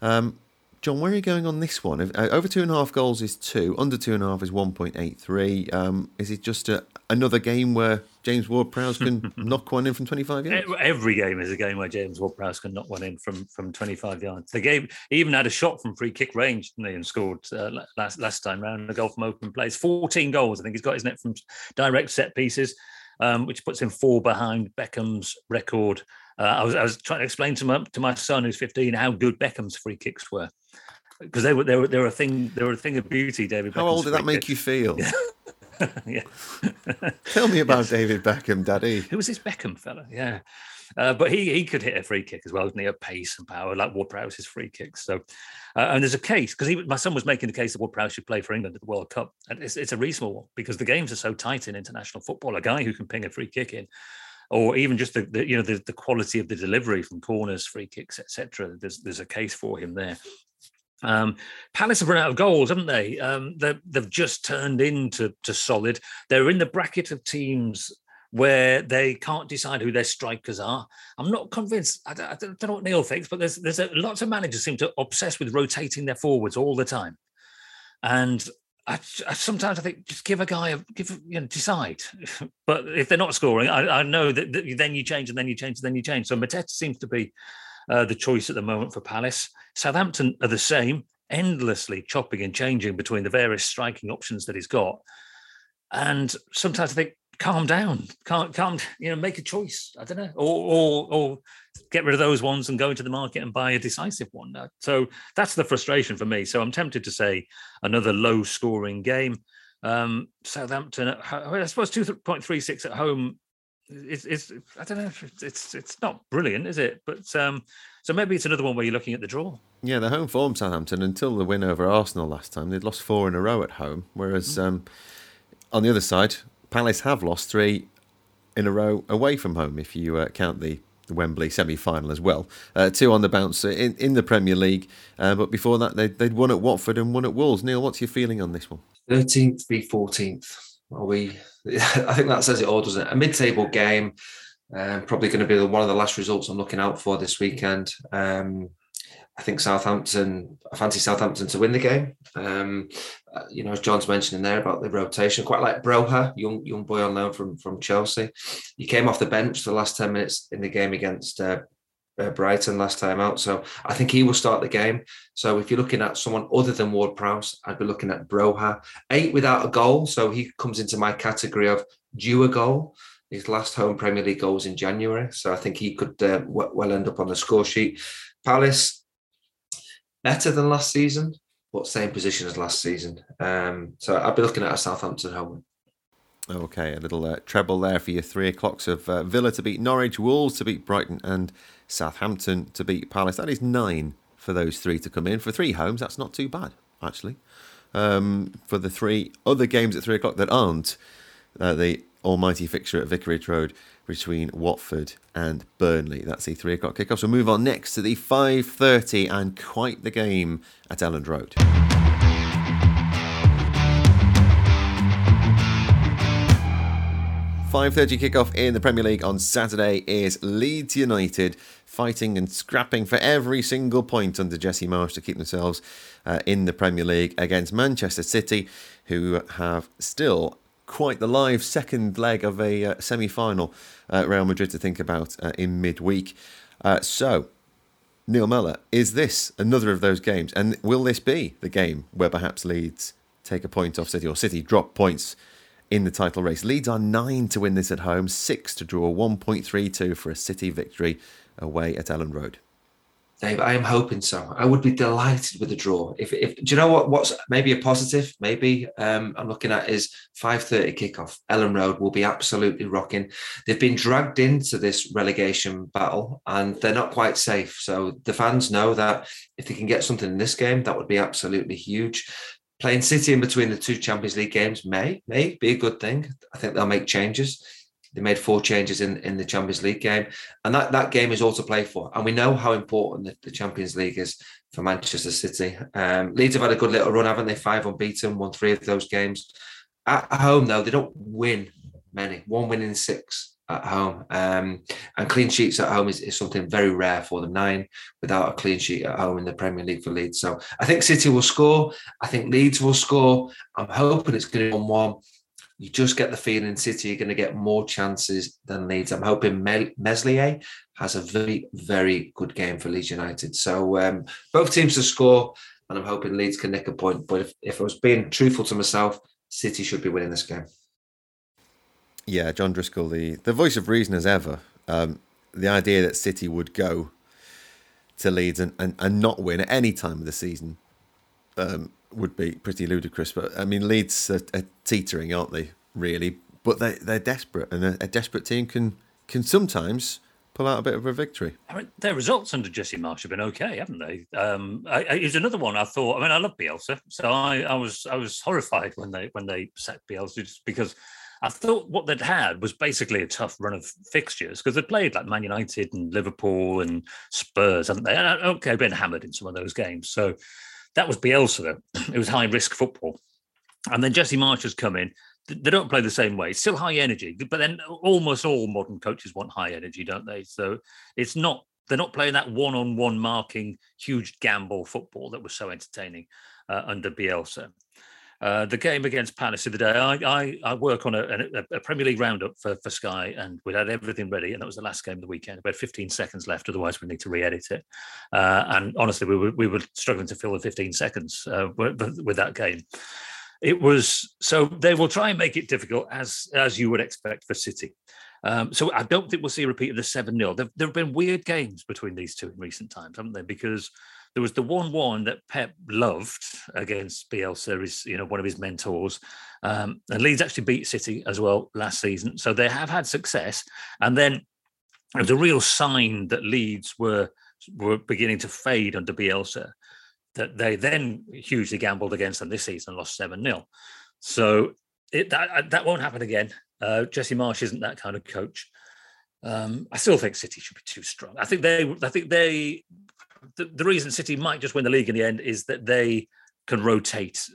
Um, Jon, where are you going on this one? Uh, over two and a half goals is two, under two and a half is 1.83. Um, is it just a, another game where James Ward Prowse can knock one in from 25 yards? Every game is a game where James Ward Prowse can knock one in from, from 25 yards. The game even had a shot from free kick range, and scored uh, last, last time round, a goal from open plays. 14 goals, I think he's got, isn't it, from direct set pieces, um, which puts him four behind Beckham's record. Uh, I, was, I was trying to explain to my, to my son, who's 15, how good Beckham's free kicks were because they were they were they were a thing they were a thing of beauty. David. How old did that make you feel? Yeah. yeah. Tell me about David Beckham, Daddy. Who was this Beckham fella? Yeah. Uh, but he he could hit a free kick as well, didn't he? At pace and power, like Ward Prowse's free kicks. So, uh, and there's a case because my son was making the case that Ward Prowse should play for England at the World Cup, and it's, it's a reasonable one because the games are so tight in international football. A guy who can ping a free kick in, or even just the, the you know the, the quality of the delivery from corners, free kicks, etc. There's there's a case for him there. Um, Palace have run out of goals, haven't they? Um, they've just turned into to solid. They're in the bracket of teams where they can't decide who their strikers are. I'm not convinced. I don't, I don't know what Neil thinks, but there's there's a, lots of managers seem to obsess with rotating their forwards all the time, and I, I, sometimes I think just give a guy a give you know decide. but if they're not scoring, I, I know that, that, then you change and then you change and then you change. So Mateta seems to be uh, the choice at the moment for Palace. Southampton are the same, endlessly chopping and changing between the various striking options that he's got. And sometimes I think calm down, calm, calm, you know, make a choice. I don't know, or or or get rid of those ones and go into the market and buy a decisive one. So that's the frustration for me. So I'm tempted to say another low scoring game. Um, Southampton, I suppose two point three six at home. It's, it's I don't know. It's it's not brilliant, is it? But um, so maybe it's another one where you're looking at the draw. Yeah, the home form Southampton until the win over Arsenal last time, they'd lost four in a row at home. Whereas mm. um, on the other side, Palace have lost three in a row away from home, if you uh, count the, Wembley semi final as well. Uh, two on the bounce in, in the Premier League, uh, but before that, they'd, they'd won at Watford and won at Wolves. Neil, what's your feeling on this one? 13th v 14th. Are we? I think that says it all, doesn't it? A mid table game. Um, probably going to be one of the last results I'm looking out for this weekend. Um, I think Southampton, I fancy Southampton to win the game. Um, uh, you know, as Jon's mentioning there about the rotation, quite like Broja, young young boy on loan from from Chelsea. He came off the bench the last ten minutes in the game against uh, uh, Brighton last time out, so I think he will start the game. So if you're looking at someone other than Ward Prowse, I'd be looking at Broja. Eight without a goal, so he comes into my category of due a goal. His last home Premier League goals in January, so I think he could uh, well end up on the score sheet. Palace better than last season, but same position as last season. Um, so I'd be looking at a Southampton home Okay, a little uh, treble there for your three o'clocks of uh, Villa to beat Norwich, Wolves to beat Brighton, and Southampton to beat Palace. That is nine for those three to come in. For three homes, that's not too bad, actually. Um, for the three other games at three o'clock that aren't uh, the almighty fixture at Vicarage Road, between Watford and Burnley. That's the three o'clock kickoff. So we'll move on next to the 5.30 and quite the game at Elland Road. Five thirty kickoff in the Premier League on Saturday is Leeds United fighting and scrapping for every single point under Jesse Marsch to keep themselves uh, in the Premier League against Manchester City, who have still quite the live second leg of a uh, semi final uh, Real Madrid to think about uh, in midweek. Uh, so, Neil Mellor, is this another of those games? And will this be the game where perhaps Leeds take a point off City or City drop points in the title race? Leeds are nine to win this at home, six to draw, 1.32 for a City victory away at Elland Road. Dave, I am hoping so. I would be delighted with a draw. If, if do you know what? What's maybe a positive? Maybe um, I'm looking at is 5:30 kickoff. Elland Road will be absolutely rocking. They've been dragged into this relegation battle, and they're not quite safe. So the fans know that if they can get something in this game, that would be absolutely huge. Playing City in between the two Champions League games may may be a good thing. I think they'll make changes. They made four changes in, in the Champions League game, and that, that game is all to play for. And we know how important the, the Champions League is for Manchester City. Um, Leeds have had a good little run, haven't they? Five unbeaten, won three of those games. At home, though, they don't win many. One win in six at home. Um, and clean sheets at home is, is something very rare for them. Nine without a clean sheet at home in the Premier League for Leeds. So I think City will score. I think Leeds will score. I'm hoping it's going to be 1 1 you just get the feeling City are going to get more chances than Leeds. I'm hoping Meslier has a very, very good game for Leeds United. So um, both teams to score, and I'm hoping Leeds can nick a point. But if, if I was being truthful to myself, City should be winning this game. Yeah, Jon Driscoll, the, the voice of reason as ever. Um, the idea that City would go to Leeds and, and, and not win at any time of the season um, would be pretty ludicrous. But I mean, Leeds are, are teetering, aren't they? Really, but they they're desperate, and a, a, desperate team can can sometimes pull out a bit of a victory. I mean, their results under Jesse Marsch have been okay, haven't they? Um, I, I, it's another one I thought. I mean, I love Bielsa, so I, I was I was horrified when they when they sacked Bielsa just because I thought what they'd had was basically a tough run of fixtures because they'd played like Man United and Liverpool and Spurs, haven't they? And okay, been hammered in some of those games, so that was Bielsa. Though. It was high risk football, and then Jesse Marsch has come in they don't play the same way. It's still high energy, but then almost all modern coaches want high energy, don't they? So it's not they're not playing that one-on-one marking, huge gamble football that was so entertaining uh, under Bielsa. Uh, the game against Palace of the day, I, I, I work on a, a, a, Premier League roundup for, for Sky, and we had everything ready, and that was the last game of the weekend. We had 15 seconds left, otherwise we need to re-edit it. Uh, and honestly, we were we were struggling to fill the 15 seconds uh, with, with that game it was so they will try and make it difficult as as you would expect for City. Um, so I don't think we'll see a repeat of the seven 0 there, there, have been weird games between these two in recent times, haven't there? Because there was the one one that Pep loved against Bielsa, is you know one of his mentors, um, and Leeds actually beat City as well last season. So they have had success, and then it was a real sign that Leeds were were beginning to fade under Bielsa that they then hugely gambled against them this season, lost 7 0. So it, that, uh, that won't happen again. Uh, Jesse Marsch isn't that kind of coach. Um, I still think City should be too strong. I think they, I think they, the, the reason City might just win the league in the end is that they can rotate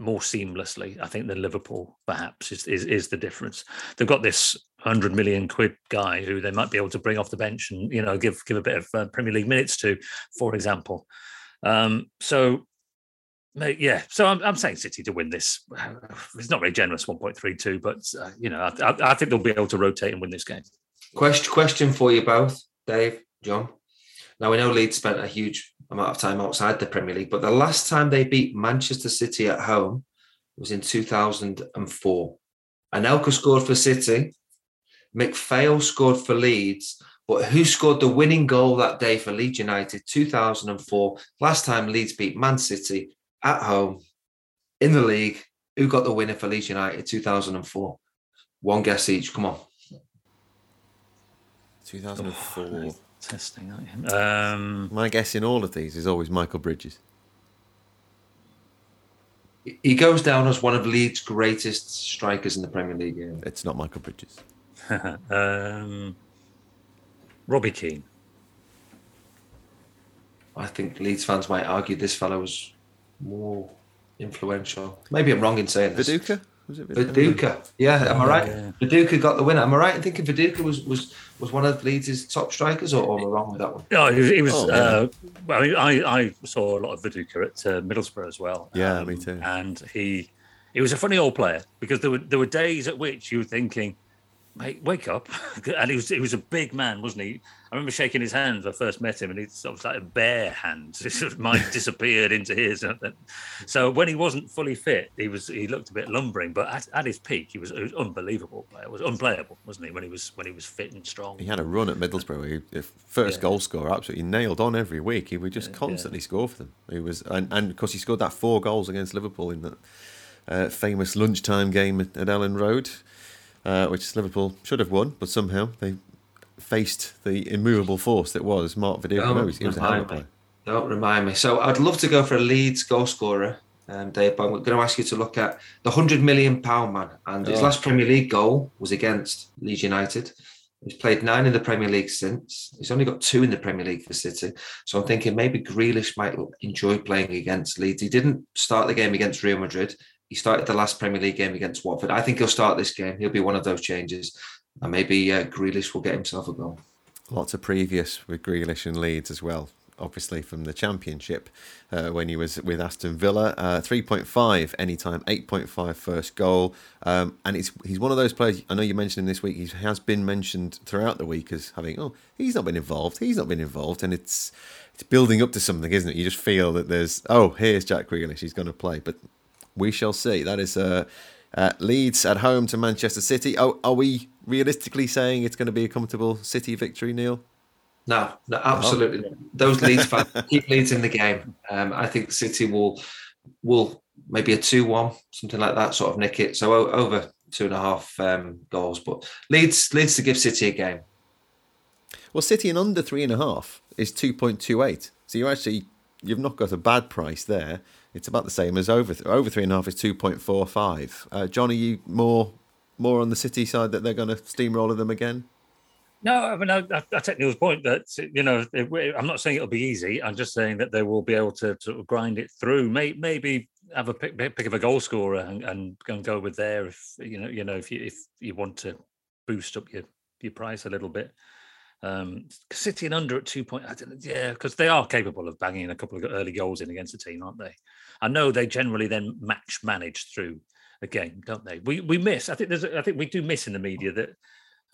more seamlessly, I think, than Liverpool, perhaps, is, is, is the difference. They've got this 100 million quid guy who they might be able to bring off the bench and, you know, give give a bit of uh, Premier League minutes to, for example. Um, so, yeah, so I'm, I'm, saying City to win this. It's not very generous, 1.32, but uh, you know, I, I, think they'll be able to rotate and win this game. Question, question for you both, Dave, Jon. Now we know Leeds spent a huge amount of time outside the Premier League, but the last time they beat Manchester City at home was in 2004. Anelka scored for City. McPhail scored for Leeds, but who scored the winning goal that day for Leeds United 2004? Last time Leeds beat Man City at home in the league. Who got the winner for Leeds United 2004? One guess each. Come on. 2004. Testing. Um, My guess in all of these is always Michael Bridges. He goes down as one of Leeds' greatest strikers in the Premier League. Yeah. It's not Michael Bridges. um, Robbie Keane. I think Leeds fans might argue this fellow was more influential. Maybe I'm wrong in saying this. Viduka? Was it Viduka? Yeah, am I right? Yeah. Viduka got the winner. Am I right in thinking Viduka was was was one of Leeds' top strikers, or, or am I wrong with that one? No, he was. He was oh, uh, I mean, I, I saw a lot of Viduka at uh, Middlesbrough as well. Yeah, um, me too. And he he was a funny old player because there were there were days at which you were thinking mate, wake up. and he was he was a big man, wasn't he? I remember shaking his hand when I first met him, and it's sort of like a bear hand. Mine disappeared into his. So when he wasn't fully fit, he was he looked a bit lumbering, but at, at his peak, he was, was unbelievable. It was unplayable, wasn't he? When he was when he was fit and strong. He had a run at Middlesbrough. He, first yeah. goal scorer, absolutely nailed on every week. He would just constantly yeah. score for them. He was, and and of course he scored that four goals against Liverpool in that uh, famous lunchtime game at, Elland Road uh, which Liverpool should have won, but somehow they faced the immovable force that was Mark Viduka. He was a hell player. Don't remind me. So I'd love to go for a Leeds goal scorer, um, Dave, but I'm going to ask you to look at the hundred million pound man, and his oh. last Premier League goal was against Leeds United. He's played nine in the Premier League since. He's only got two in the Premier League for City. So I'm thinking maybe Grealish might enjoy playing against Leeds. He didn't start the game against Real Madrid. He started the last Premier League game against Watford. I think he'll start this game. He'll be one of those changes. And maybe uh, Grealish will get himself a goal. Lots of previous with Grealish and Leeds as well obviously from the Championship uh, when he was with Aston Villa. Uh, 3.5 anytime, 8.5 first goal. Um, and he's, he's one of those players, I know you mentioned him this week, he has been mentioned throughout the week as having, oh, he's not been involved, he's not been involved. And it's it's building up to something, isn't it? You just feel that there's, oh, here's Jack Grealish, he's going to play. But we shall see. That is uh, uh, Leeds at home to Manchester City. Oh, are we realistically saying it's going to be a comfortable City victory, Neil? No, no, absolutely. Oh. Those Leeds fans keep Leeds in the game. Um, I think City will will maybe a two-one, something like that, sort of nick it. So over two and a half um, goals, but Leeds Leeds to give City a game. Well, City in under three and a half is two point two eight. So you actually you've not got a bad price there. It's about the same as over over three and a half is two point four five. Uh, Jon, are you more more on the City side that they're going to steamroller them again? No, I mean, I, I, take Neil's point that you know I'm not saying it'll be easy. I'm just saying that they will be able to sort of grind it through. May, maybe have a pick, pick of a goal scorer and, and, and go with there if you know you know if you if you want to boost up your your price a little bit. Um, City and under at two point, yeah, because they are capable of banging a couple of early goals in against the team, aren't they? I know they generally then match manage through a game, don't they? We we miss. I think there's. I think we do miss in the media that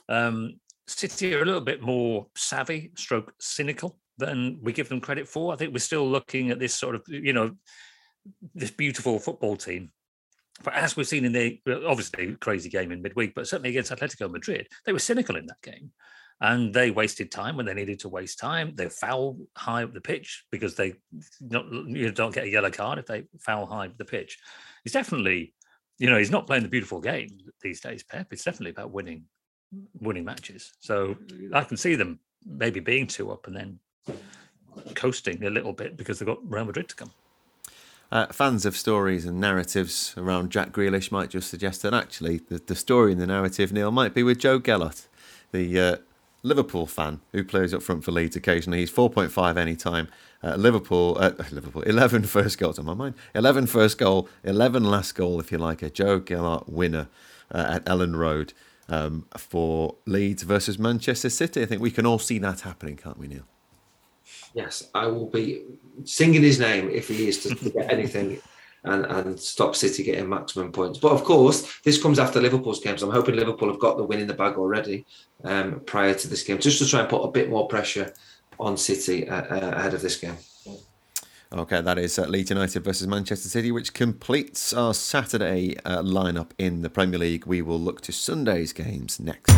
um, City are a little bit more savvy, stroke cynical than we give them credit for. I think we're still looking at this sort of, you know, this beautiful football team. But as we've seen in the obviously crazy game in midweek, but certainly against Atletico Madrid, they were cynical in that game. And they wasted time when they needed to waste time. They foul high up the pitch because they not, you don't get a yellow card if they foul high up the pitch. He's definitely, you know, he's not playing the beautiful game these days, Pep. It's definitely about winning winning matches. So I can see them maybe being two up and then coasting a little bit because they've got Real Madrid to come. Uh, fans of stories and narratives around Jack Grealish might just suggest that actually the, the story in the narrative, Neil, might be with Joe Gelhardt, the uh, Liverpool fan who plays up front for Leeds occasionally. He's 4.5 anytime. Uh, Liverpool, uh, Liverpool, 11 first goals on my mind. 11 first goal, 11 last goal, if you like, a Joe Gelhardt winner uh, at Elland Road um, for Leeds versus Manchester City. I think we can all see that happening, can't we, Neil? Yes, I will be singing his name if he is to get anything and, and stop City getting maximum points. But of course, this comes after Liverpool's game, so I'm hoping Liverpool have got the win in the bag already um, prior to this game, just to try and put a bit more pressure on City uh, uh, ahead of this game. Okay, that is uh, Leeds United versus Manchester City, which completes our Saturday uh, lineup in the Premier League. We will look to Sunday's games next.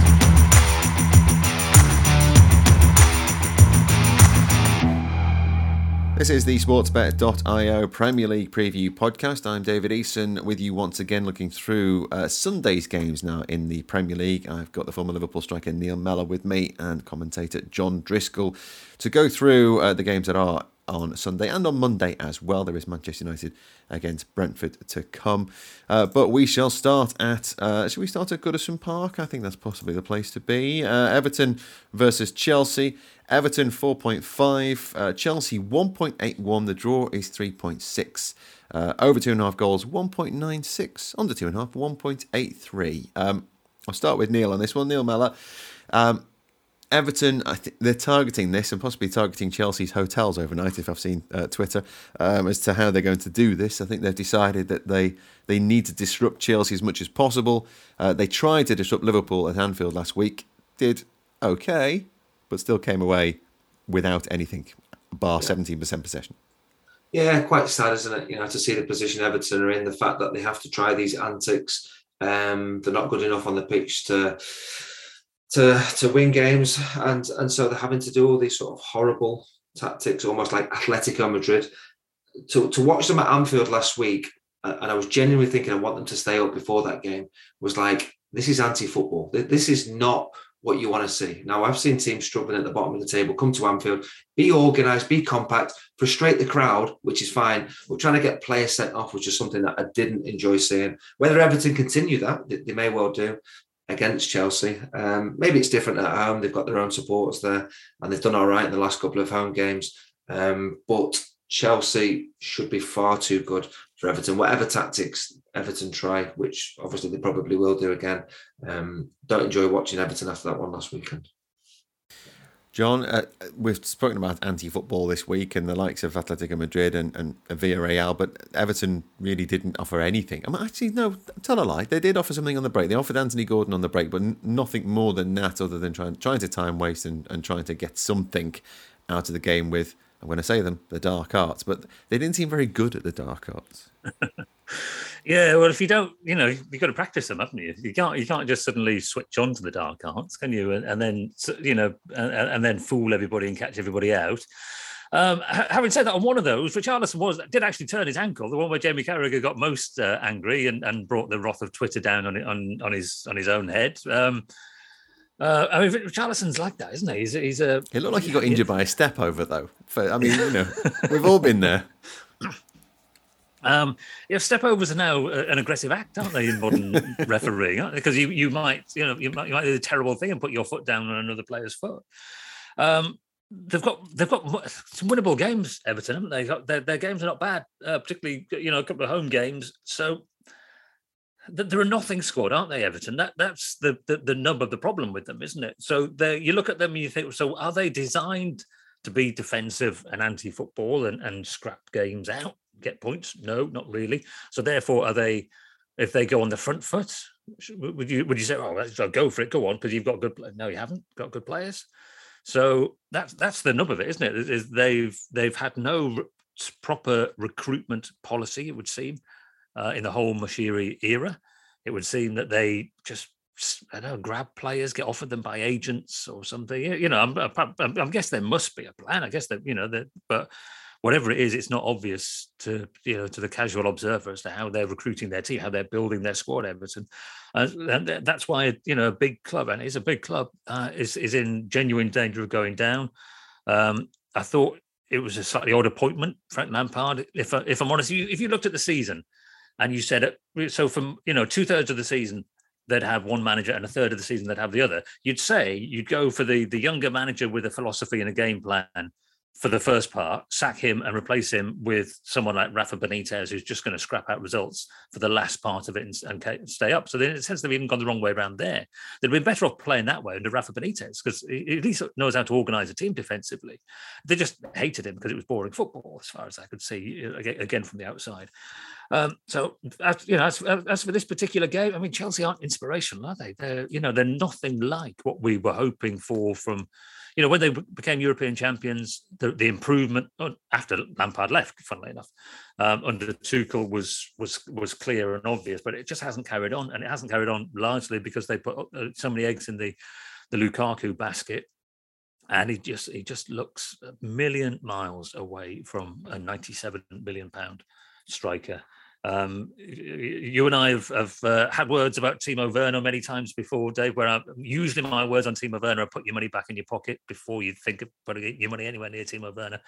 This is the sportsbet.io Premier League preview podcast. I'm David Easson with you once again, looking through uh, Sunday's games now in the Premier League. I've got the former Liverpool striker Neil Mellor with me and commentator Jon Driscoll to go through uh, the games that are on Sunday and on Monday as well. There is Manchester United against Brentford to come. Uh, but we shall start at, uh, should we start at Goodison Park? I think that's possibly the place to be. Uh, Everton versus Chelsea. Everton 4.5, uh, Chelsea 1.81. The draw is 3.6. Uh, over two and a half goals, 1.96. Under two and a half, 1.83. Um, I'll start with Neil on this one. Neil Mellor. Um, Everton, I they're targeting this and possibly targeting Chelsea's hotels overnight. If I've seen uh, Twitter um, as to how they're going to do this, I think they've decided that they they need to disrupt Chelsea as much as possible. Uh, they tried to disrupt Liverpool at Anfield last week, did okay, but still came away without anything, bar seventeen percent possession. Yeah, quite sad, isn't it? You know, to see the position Everton are in, the fact that they have to try these antics. Um, they're not good enough on the pitch to to to win games, and and so they're having to do all these sort of horrible tactics, almost like Atletico Madrid. To to watch them at Anfield last week, and I was genuinely thinking I want them to stay up before that game. Was like this is anti-football. This is not what you want to see. Now I've seen teams struggling at the bottom of the table come to Anfield, be organised, be compact, frustrate the crowd, which is fine. We're trying to get players sent off, which is something that I didn't enjoy seeing. Whether Everton continue that, they may well do against Chelsea. Um, maybe it's different at home. They've got their own supporters there, and they've done all right in the last couple of home games. Um, but Chelsea should be far too good for Everton. Whatever tactics Everton try, which obviously they probably will do again. Um, don't enjoy watching Everton after that one last weekend. Jon, uh, we've spoken about anti-football this week and the likes of Atletico Madrid and, and Villarreal, but Everton really didn't offer anything. I mean, actually, no, tell a lie. They did offer something on the break. They offered Anthony Gordon on the break, but nothing more than that other than trying, trying to time waste and, and trying to get something out of the game with, I'm going to say them, the dark arts. But they didn't seem very good at the dark arts. Yeah, well, if you don't, you know, you've got to practice them, haven't you? You can't, you can't just suddenly switch on to the dark arts, can you? And, and then, you know, and, and, then fool everybody and catch everybody out. Um, having said that, on one of those, Richarlison was did actually turn his ankle, the one where Jamie Carragher got most uh, angry and, and brought the wrath of Twitter down on on on his on his own head. Um, Uh, I mean, Richarlison's like that, isn't he? He's, he's a. He looked like he got injured by a step over, though. For, I mean, you know, we've all been there. Um, yeah, step overs are now an aggressive act, aren't they, in modern refereeing? Because you, you might, you know, you might, you might do a terrible thing and put your foot down on another player's foot. Um, they've got they've got some winnable games, Everton, haven't they? Got, their, their games are not bad, uh, particularly you know a couple of home games. So they're a nothing squad, aren't they, Everton? That that's the, the the nub of the problem with them, isn't it? So you look at them and you think, so are they designed to be defensive and anti-football and, and scrap games out, get points? No, not really. So therefore, are they? If they go on the front foot, would you would you say, oh, go for it, go on, because you've got good? No, you haven't got good players. So that's that's the nub of it, isn't it? Is they've they've had no proper recruitment policy, it would seem, uh, in the whole Moshiri era. It would seem that they just I don't know, grab players, get offered them by agents or something. You know, I'm, I'm, I'm, I guess there must be a plan. I guess that you know that, but whatever it is, it's not obvious to you know to the casual observer as to how they're recruiting their team, how they're building their squad. Everton, uh, and that's why you know a big club, and it's a big club, uh, is is in genuine danger of going down. Um, I thought it was a slightly odd appointment, Frank Lampard. If if I'm honest, if you looked at the season and you said uh, so from you know two thirds of the season they'd have one manager and a third of the season they'd have the other. You'd say you'd go for the the younger manager with a philosophy and a game plan for the first part, sack him and replace him with someone like Rafa Benitez, who's just going to scrap out results for the last part of it and, and stay up. So then it sense they've even gone the wrong way around there. They'd been better off playing that way under Rafa Benitez because he at least knows how to organise a team defensively. They just hated him because it was boring football, as far as I could see, again from the outside. Um, so, as, you know, as, as, for this particular game, I mean, Chelsea aren't inspirational, are they? They're, you know, they're nothing like what we were hoping for from you know, when they became European champions, the, the improvement uh, after Lampard left, funnily enough, um, under Tuchel was was was clear and obvious, but it just hasn't carried on, and it hasn't carried on largely because they put uh, so many eggs in the the Lukaku basket, and he just he just looks a million miles away from a 97 million pound striker um, you and I have, have uh, had words about Timo Werner many times before, Dave. Where I, usually my words on Timo Werner are put your money back in your pocket before you think of putting your money anywhere near Timo Werner.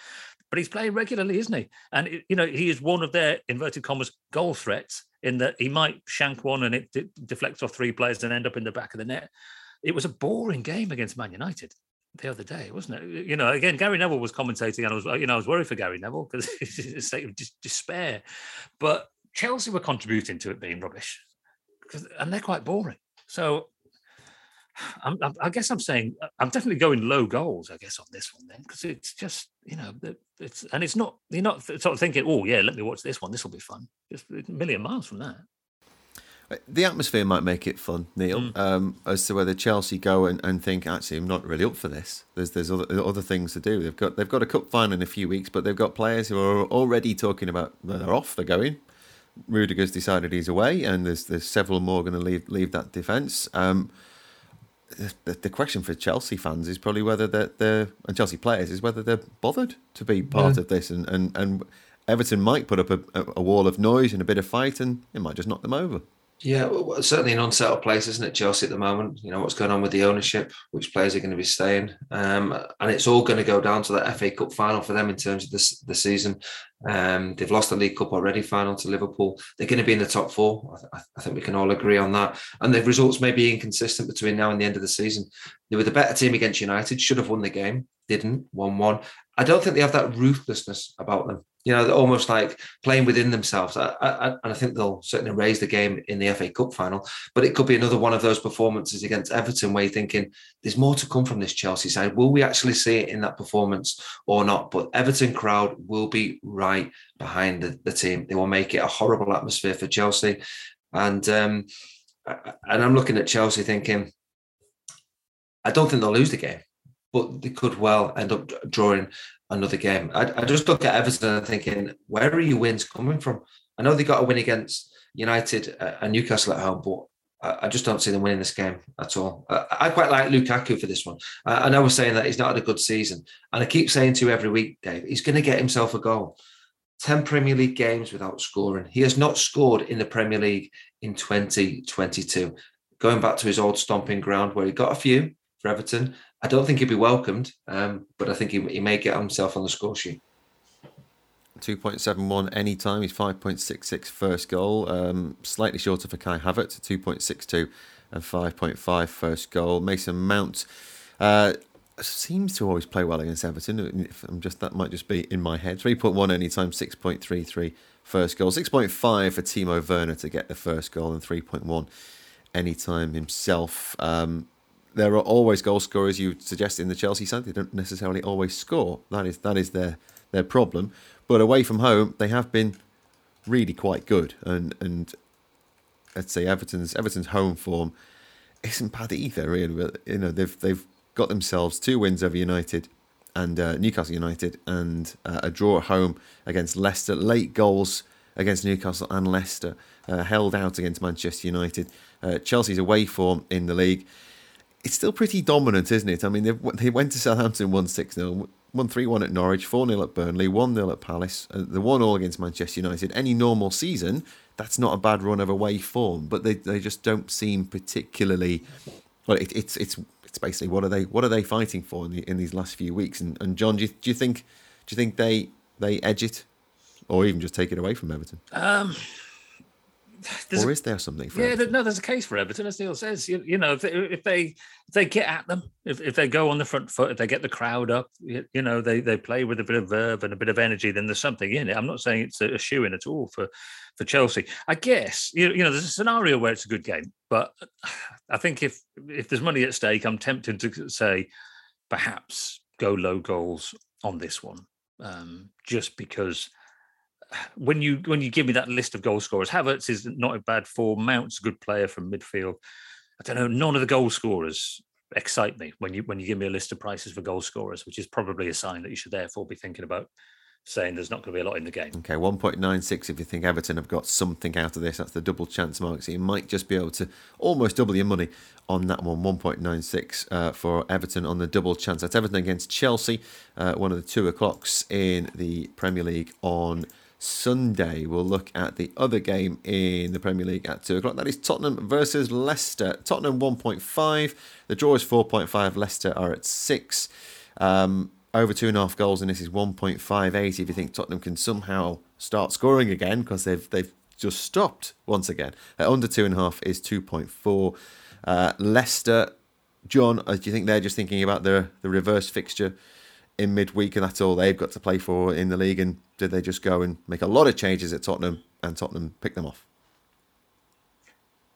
But he's playing regularly, isn't he? And you know he is one of their inverted commas goal threats in that he might shank one and it deflects off three players and end up in the back of the net. It was a boring game against Man United the other day, wasn't it? You know, again, Gary Neville was commentating, and I was, you know, I was worried for Gary Neville because he's a state of despair. But Chelsea were contributing to it being rubbish, and they're quite boring. So I'm, I'm, i guess I'm saying I'm definitely going low goals. I guess on this one then, because it's just you know it's and it's not you're not sort of thinking, oh yeah, let me watch this one. This will be fun. It's a million miles from that. Uh, the atmosphere might make it fun, Neil, mm. um, as to whether Chelsea go and, and think actually I'm not really up for this. There's there's other, other things to do. They've got they've got a cup final in a few weeks, but they've got players who are already talking about well, they're off, they're going. Rudiger's decided he's away, and there's there's several more going to leave leave that defence. Um, the, the, question for Chelsea fans is probably whether they're, they're, and Chelsea players is whether they're bothered to be part yeah. of this, and, and, and Everton might put up a, a wall of noise and a bit of fight, and it might just knock them over. Yeah, well, certainly an unsettled place, isn't it, Chelsea at the moment? You know what's going on with the ownership, which players are going to be staying, um, and it's all going to go down to that FA Cup final for them in terms of this the season. Um, they've lost the League Cup already, final to Liverpool. They're going to be in the top four. I, th- I, think we can all agree on that. And the results may be inconsistent between now and the end of the season. They were the better team against United, should have won the game, didn't, 1 1. I don't think they have that ruthlessness about them. You know, almost like playing within themselves. I, I, and I think they'll certainly raise the game in the FA Cup final. But it could be another one of those performances against Everton where you're thinking there's more to come from this Chelsea side. Will we actually see it in that performance or not? But Everton crowd will be right behind the, the team. They will make it a horrible atmosphere for Chelsea. And um, and I'm looking at Chelsea thinking, I don't think they'll lose the game, but they could well end up drawing another game. I, I just look at Everton and thinking, where are your wins coming from? I know they got a win against United uh, and Newcastle at home, but I just don't see them winning this game at all. I quite like Lukaku for this one. I know we're saying that he's not had a good season. And I keep saying to you every week, Dave, he's going to get himself a goal. 10 Premier League games without scoring. He has not scored in the Premier League in 2022. Going back to his old stomping ground where he got a few, for Everton. I don't think he'd be welcomed, um, but I think he, he may get himself on the score sheet. 2.71 anytime. He's 5.66 first goal. Um, slightly shorter for Kai Havertz, 2.62 and 5.5 first goal. Mason Mount uh, seems to always play well against Everton. I'm just That might just be in my head. 3.1 anytime, 6.33 first goal. 6.5 for Timo Werner to get the first goal and 3.1 anytime himself. Um, there are always goal scorers you suggest in the Chelsea side. They don't necessarily always score. That is that is their their problem. But away from home, they have been really quite good. And and let's say Everton's Everton's home form isn't bad either. Really, you know they've they've got themselves two wins over United and uh, Newcastle United, and uh, a draw at home against Leicester. Late goals against Newcastle and Leicester, uh, held out against Manchester United. Uh, Chelsea's away form in the league. It's still pretty dominant, isn't it? I mean, they went to Southampton, won 6 0, won 3 1 at Norwich, 4 0 at Burnley, 1 0 at Palace, the 1 all against Manchester United. Any normal season, that's not a bad run of away form, but they, they just don't seem particularly. Well, it, it's it's it's basically what are they what are they fighting for in, the, in these last few weeks? And, and Jon, do you, do you think do you think they they edge it, or even just take it away from Everton? Um, or is there something for yeah Everton? no there's a case for everton as neil says. You, you know if they, if they if they get at them if, if they go on the front foot if they get the crowd up you, you, know they they play with a bit of verve and a bit of energy then there's something in it. I'm not saying it's a, a shoe in at all for for chelsea. I guess you, you know there's a scenario where it's a good game but i think if if there's money at stake i'm tempted to say perhaps go low goals on this one um, just because when you when you give me that list of goal scorers, Havertz is not a bad form. Mount's a good player from midfield. I don't know. None of the goal scorers excite me when you when you give me a list of prices for goal scorers, which is probably a sign that you should therefore be thinking about saying there's not going to be a lot in the game. Okay, 1.96 if you think Everton have got something out of this. That's the double chance mark. So you might just be able to almost double your money on that one. 1.96 uh, for Everton on the double chance. That's Everton against Chelsea, uh, one of the two o'clocks in the Premier League on Sunday. We'll look at the other game in the Premier League at 2 o'clock. That is Tottenham versus Leicester. Tottenham 1.5. The draw is 4.5. Leicester are at 6. Um, over two and a half goals, and this is 1.58 if you think Tottenham can somehow start scoring again because they've, they've just stopped once again. Under two and a half is 2.4. Uh, Leicester, Jon, uh, do you think they're just thinking about the, the reverse fixture in midweek and that's all they've got to play for in the league? And did they just go and make a lot of changes at Tottenham and Tottenham pick them off?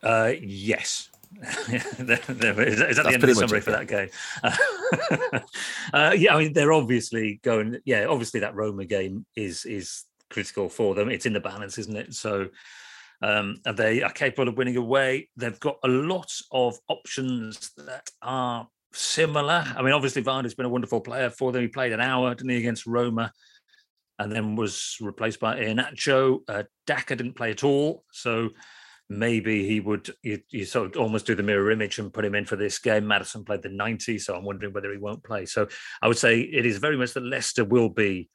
Uh, yes. is that the end of the summary for that game? uh, yeah, I mean they're obviously going. Yeah, obviously that Roma game is is critical for them. It's in the balance, isn't it? So um, they are capable of winning away. They've got a lot of options that are similar. I mean, obviously Vardy's been a wonderful player for them. He played an hour, didn't he, against Roma? and then was replaced by Iheanacho. Uh, Daka didn't play at all, so maybe he would you, you, sort of almost do the mirror image and put him in for this game. Maddison played the 90, so I'm wondering whether he won't play. So I would say it is very much that Leicester will be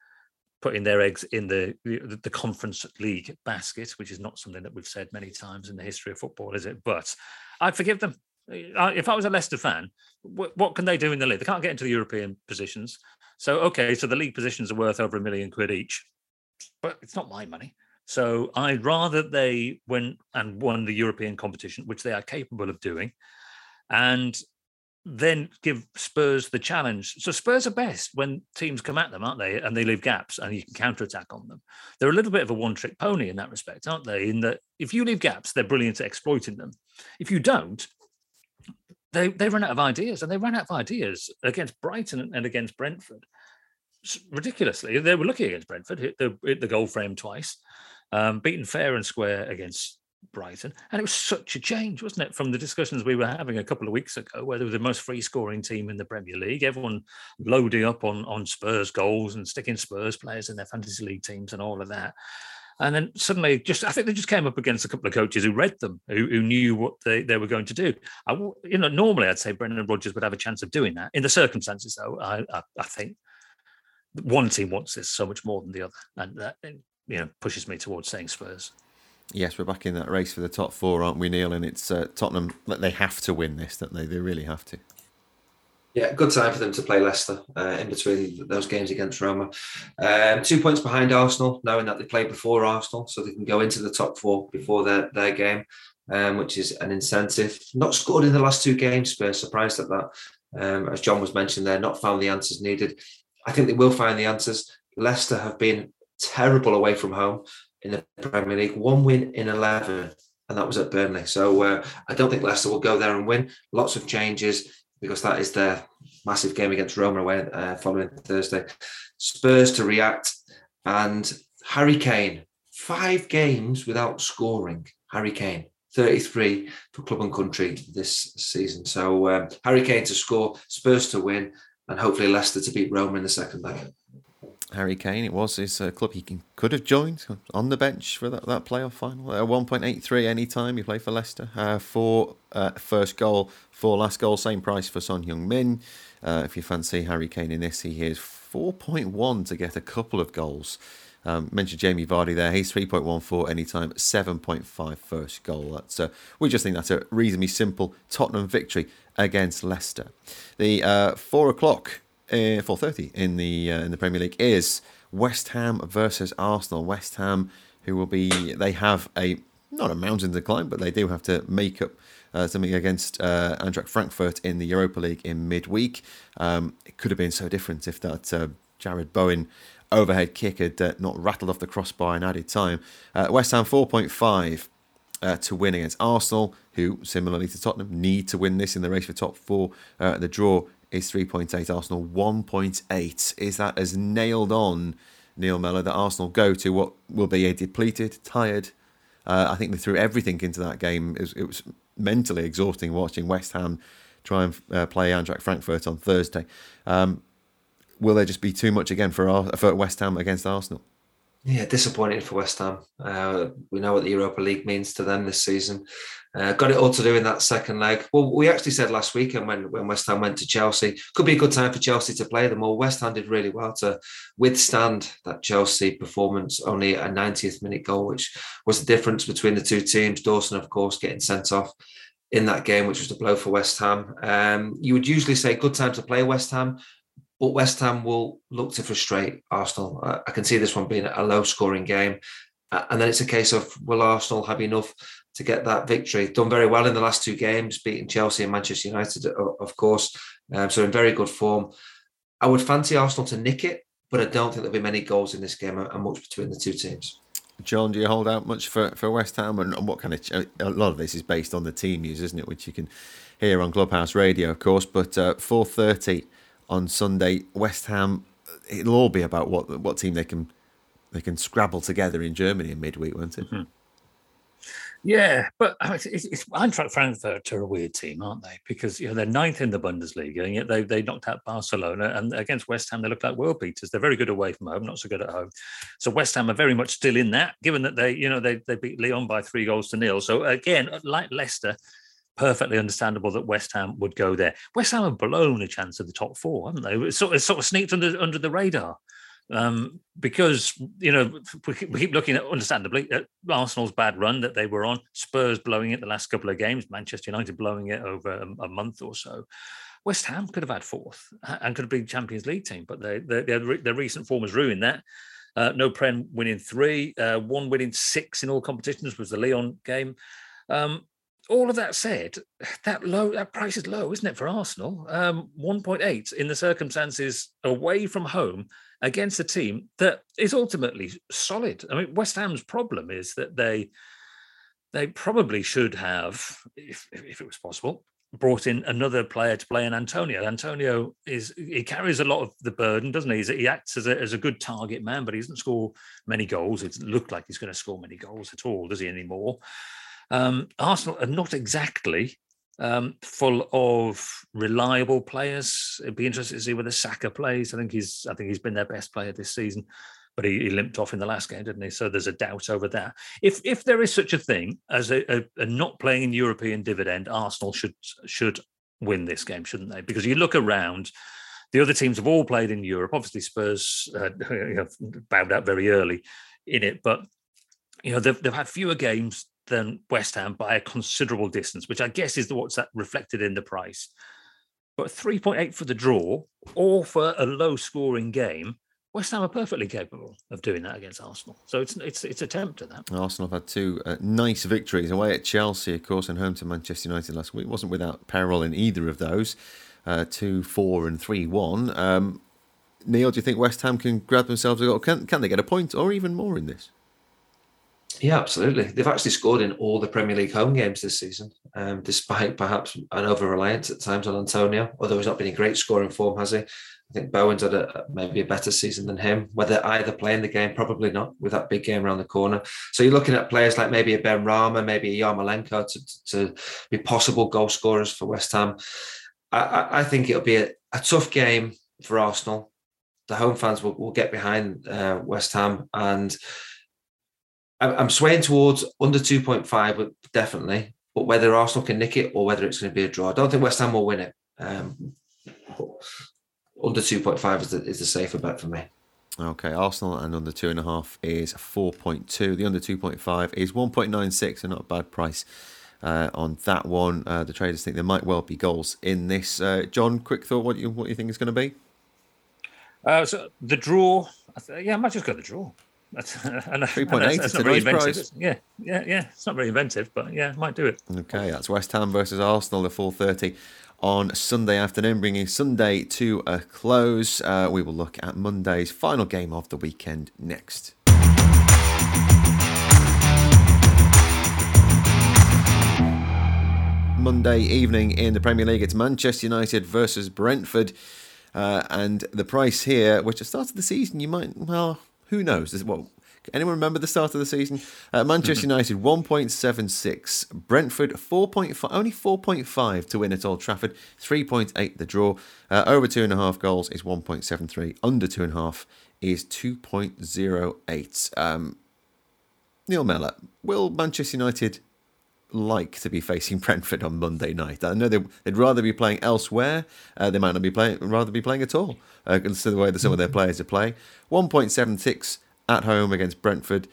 putting their eggs in the, the, the conference league basket, which is not something that we've said many times in the history of football, is it? But I'd forgive them. Uh, if I was a Leicester fan, what can they do in the league? They can't get into the European positions. So okay, so the league positions are worth over a million quid each, but it's not my money. So I'd rather they went and won the European competition, which they are capable of doing, and then give Spurs the challenge. So Spurs are best when teams come at them, aren't they? And they leave gaps and you can counter attack on them. They're a little bit of a one-trick pony in that respect, aren't they? In that if you leave gaps, they're brilliant at exploiting them. If you don't, they they run out of ideas, and they ran out of ideas against Brighton and against Brentford. Ridiculously, they were lucky against Brentford, hit the hit the goal frame twice, um, beaten fair and square against Brighton, and it was such a change, wasn't it, from the discussions we were having a couple of weeks ago, where they were the most free scoring team in the Premier League, everyone loading up on on Spurs goals and sticking Spurs players in their fantasy league teams and all of that. And then suddenly, just I think they just came up against a couple of coaches who read them, who, who knew what they, they were going to do. I, you know, normally I'd say Brendan Rodgers would have a chance of doing that. In the circumstances, though, I, I, I think one team wants this so much more than the other, and that you know pushes me towards saying Spurs. Yes, we're back in that race for the top four, aren't we, Neil? And it's uh, Tottenham. They have to win this, don't they? They really have to. Yeah, good time for them to play Leicester uh, in between those games against Roma. Um, two points behind Arsenal, knowing that they played before Arsenal, so they can go into the top four before their, their game, um, which is an incentive. Not scored in the last two games, Spurs, surprised at that. Um, as Jon was mentioned there, not found the answers needed. I think they will find the answers. Leicester have been terrible away from home in the Premier League, one win in 11, and that was at Burnley. So uh, I don't think Leicester will go there and win. Lots of changes because that is their massive game against Roma away uh, following Thursday. Spurs to react and Harry Kane, five games without scoring. Harry Kane, 33 for club and country this season. So um, Harry Kane to score, Spurs to win, and hopefully Leicester to beat Roma in the second leg. Harry Kane, it was his uh, club he can, could have joined on the bench for that, that playoff final. Uh, 1.83 any time he played for Leicester. Uh, for uh, first goal, for last goal, same price for Son Heung-min. Uh, if you fancy Harry Kane in this, he is 4.1 to get a couple of goals. Um, mentioned Jamie Vardy there. He's 3.14 anytime, 7.5 first goal. That's uh, we just think that's a reasonably simple Tottenham victory against Leicester. The uh, four o'clock uh, 4:30 in the uh, in the Premier League is West Ham versus Arsenal. West Ham, who will be they have a not a mountain to climb, but they do have to make up uh, something against uh, Eintracht Frankfurt in the Europa League in midweek. Um, it could have been so different if that uh, Jarrod Bowen overhead kick had uh, not rattled off the crossbar in added time. Uh, West Ham 4.5 uh, to win against Arsenal, who similarly to Tottenham need to win this in the race for top four. Uh, the draw is 3.8, Arsenal 1.8. Is that as nailed on, Neil Mellor, that Arsenal go to what will be a depleted, tired? Uh, I think they threw everything into that game. It was, it was mentally exhausting watching West Ham try and uh, play Eintracht Frankfurt on Thursday. Um, will there just be too much again for, for West Ham against Arsenal? Yeah, disappointing for West Ham. Uh, we know what the Europa League means to them this season. Uh, got it all to do in that second leg. Well, we actually said last weekend when, when West Ham went to Chelsea, could be a good time for Chelsea to play them all. West Ham did really well to withstand that Chelsea performance, only a 90th minute goal, which was the difference between the two teams. Dawson, of course, getting sent off in that game, which was the blow for West Ham. Um, you would usually say good time to play West Ham but West Ham will look to frustrate Arsenal. I can see this one being a low scoring game. And then it's a case of will Arsenal have enough to get that victory? Done very well in the last two games, beating Chelsea and Manchester United, of course. Um, so in very good form. I would fancy Arsenal to nick it, but I don't think there'll be many goals in this game and much between the two teams. Jon, do you hold out much for, for West Ham? And what kind of a lot of this is based on the team news, isn't it? Which you can hear on Clubhouse Radio, of course. But uh, four thirty on Sunday. West Ham, it'll all be about what what team they can they can scrabble together in Germany in midweek, won't it? Mm-hmm. Yeah, but it's, it's Eintracht Frankfurt are a weird team, aren't they? Because you know they're ninth in the Bundesliga, and yet they they knocked out Barcelona, and against West Ham they look like world beaters. They're very good away from home, not so good at home. So West Ham are very much still in that, given that they you know they they beat Lyon by three goals to nil. So again, like Leicester, perfectly understandable that West Ham would go there. West Ham have blown a chance of the top four, haven't they? It's sort of, sort of sneaked under under the radar. Um, because you know we keep looking at understandably at Arsenal's bad run that they were on, Spurs blowing it the last couple of games, Manchester United blowing it over a, a month or so. West Ham could have had fourth and could have been Champions League team, but they, they, their, their recent form has ruined that. Uh, no Prem winning three, uh, one winning six in all competitions was the Lyon game. Um, all of that said, that low that price is low, isn't it, for Arsenal? Um, 1.8 in the circumstances away from home against a team that is ultimately solid. I mean, West Ham's problem is that they they probably should have, if, if it was possible, brought in another player to play in Antonio. Antonio is he carries a lot of the burden, doesn't he? He acts as a, as a good target man, but he doesn't score many goals. It looked like he's going to score many goals at all, does he anymore? Um, Arsenal are not exactly um, full of reliable players. It'd be interesting to see whether Saka plays. I think he's I think he's been their best player this season, but he, he limped off in the last game, didn't he? So there's a doubt over that. If if there is such a thing as a, a, a not playing in European dividend, Arsenal should should win this game, shouldn't they? Because you look around. The other teams have all played in Europe. Obviously, Spurs uh, bowed out very early in it, but you know they've, they've had fewer games than West Ham by a considerable distance, which I guess is what's that reflected in the price. but 3.8 for the draw or for a low scoring game, West Ham are perfectly capable of doing that against Arsenal. So it's it's it's a tempt to that. Arsenal have had two uh, nice victories away at Chelsea, of course, and home to Manchester United last week. Wasn't without peril in either of those. Uh, two, four, and three, one. Um, Neil, do you think West Ham can grab themselves a goal? Can, can they get a point or even more in this? Yeah, absolutely. They've actually scored in all the Premier League home games this season, um, despite perhaps an over reliance at times on Antonio, although he's not been in great scoring form, has he? I think Bowen's had a, maybe a better season than him. Whether either playing the game, probably not, with that big game around the corner. So you're looking at players like maybe a Benrahma, maybe a Yarmolenko to, to be possible goal scorers for West Ham. I, I think it'll be a, a tough game for Arsenal the home fans will, will get behind uh, West Ham, and I'm swaying towards under 2.5, but definitely. But whether Arsenal can nick it or whether it's going to be a draw, I don't think West Ham will win it. Um, under 2.5 is the, is the safer bet for me. Okay, Arsenal and under two and a half is 4.2. The under 2.5 is 1.96, so not a bad price uh, on that one. Uh, the traders think there might well be goals in this. Uh, Jon, quick thought, what you what you think is going to be? Uh, so the draw, yeah, I might just go the draw. That's, Three point eight. That's not very inventive. Price. Yeah, yeah, yeah. It's not very inventive, but yeah, might do it. Okay, that's West Ham versus Arsenal at four thirty on Sunday afternoon, bringing Sunday to a close. Uh, we will look at Monday's final game of the weekend next. Monday evening in the Premier League, it's Manchester United versus Brentford. Uh, and the price here, which at the start of the season, you might, well, who knows? This, what, anyone remember the start of the season? Uh, Manchester United 1.76, Brentford 4.5, only 4.5 to win at Old Trafford, 3.8 the draw. Uh, over two and a half goals is 1.73, under two and a half is 2.08. Um, Neil Mellor, will Manchester United like to be facing Brentford on Monday night. I know they, would rather be playing elsewhere. Uh, they might not be playing, rather be playing at all, uh, consider the way that some of their players are playing. 1.76 at home against Brentford.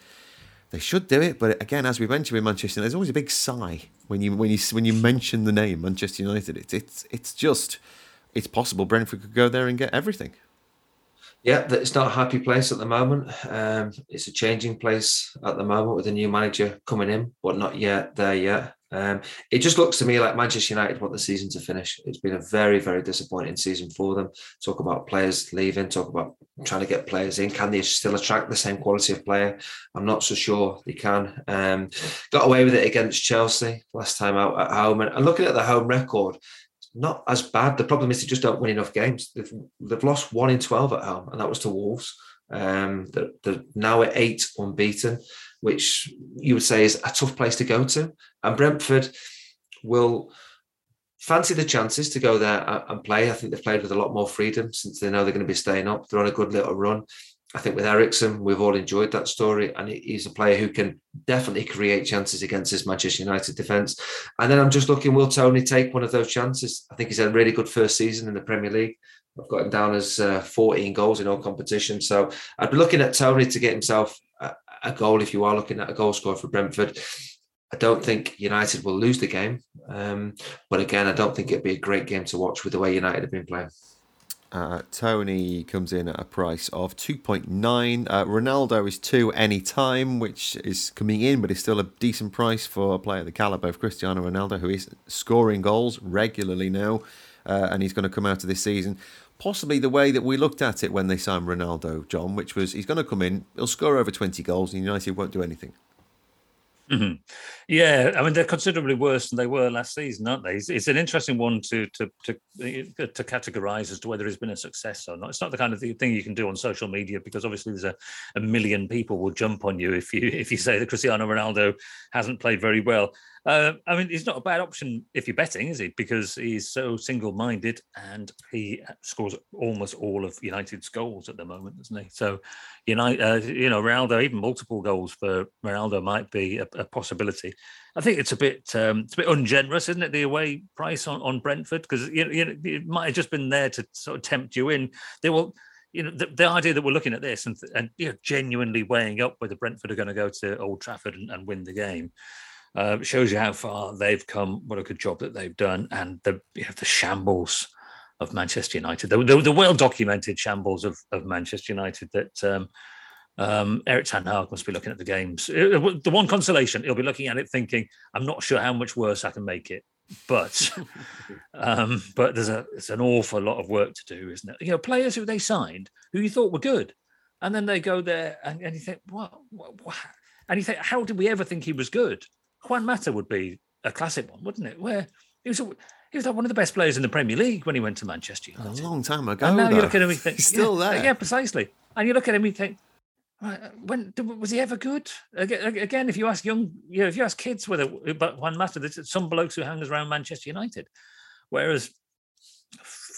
They should do it, but again, as we mentioned with Manchester, there's always a big sigh when you when you when you mention the name Manchester United. It's it's it's just it's possible Brentford could go there and get everything. Yeah, it's not a happy place at the moment. Um, it's a changing place at the moment with a new manager coming in, but not yet there yet. Um, it just looks to me like Manchester United want the season to finish. It's been a very, very disappointing season for them. Talk about players leaving, talk about trying to get players in. Can they still attract the same quality of player? I'm not so sure they can. Um, got away with it against Chelsea last time out at home. And, and looking at the home record, not as bad. The problem is they just don't win enough games. They've, they've lost one in 12 at home, and that was to Wolves. Um, they're, they're, now at eight unbeaten, which you would say is a tough place to go to. And Brentford will fancy the chances to go there and play. I think they've played with a lot more freedom since they know they're going to be staying up. They're on a good little run. I think with Eriksen, we've all enjoyed that story, and he's a player who can definitely create chances against his Manchester United defence. And then I'm just looking, will Toney take one of those chances? I think he's had a really good first season in the Premier League. I've got him down as uh, 14 goals in all competitions. So I'd be looking at Toney to get himself a, a goal if you are looking at a goal score for Brentford. I don't think United will lose the game. Um, but again, I don't think it'd be a great game to watch with the way United have been playing. Uh, Toney comes in at a price of 2.9. Uh, Ronaldo is 2 any time, which is coming in, but is still a decent price for a player of the caliber of Cristiano Ronaldo, who is scoring goals regularly now, uh, and he's going to come out of this season. Possibly the way that we looked at it when they signed Ronaldo, Jon, which was he's going to come in, he'll score over 20 goals, and United won't do anything. Mm-hmm. Yeah, I mean they're considerably worse than they were last season, aren't they? It's, it's, an interesting one to to to to categorize as to whether it's been a success or not. It's not the kind of thing you can do on social media because obviously there's a, a million people will jump on you if you if you say that Cristiano Ronaldo hasn't played very well. Uh, I mean, he's not a bad option if you're betting, is he? Because he's so single-minded and he scores almost all of United's goals at the moment, doesn't he? So, United, uh, you know, Ronaldo, even multiple goals for Ronaldo might be a, a possibility. I think it's a bit um, it's a bit ungenerous, isn't it? The away price on, on Brentford because you know, you know it might have just been there to sort of tempt you in. They will you know, the, the, idea that we're looking at this and, and you know, genuinely weighing up whether Brentford are going to go to Old Trafford and, and win the game uh, shows you how far they've come. What a good job that they've done, and the you know, the shambles of Manchester United. The, the, the well documented shambles of, of Manchester United that um, um, Erik Ten Hag must be looking at the games. It, it, the one consolation, he'll be looking at it thinking, I'm not sure how much worse I can make it. But um, but there's a it's an awful lot of work to do, isn't it? You know, players who they signed who you thought were good, and then they go there and, and you think, what, what, what? And you think, how did we ever think he was good? Juan Mata would be a classic one, wouldn't it? Where he was, a, he was like one of the best players in the Premier League when he went to Manchester United. A long time ago. And now though. you look at him and think, He's still yeah, there. Yeah, precisely. And you look at him and you think, right, uh, when was he ever good? Again, if you ask young, you know, if you ask kids whether but Juan Mata, there's some blokes who hangs around Manchester United, whereas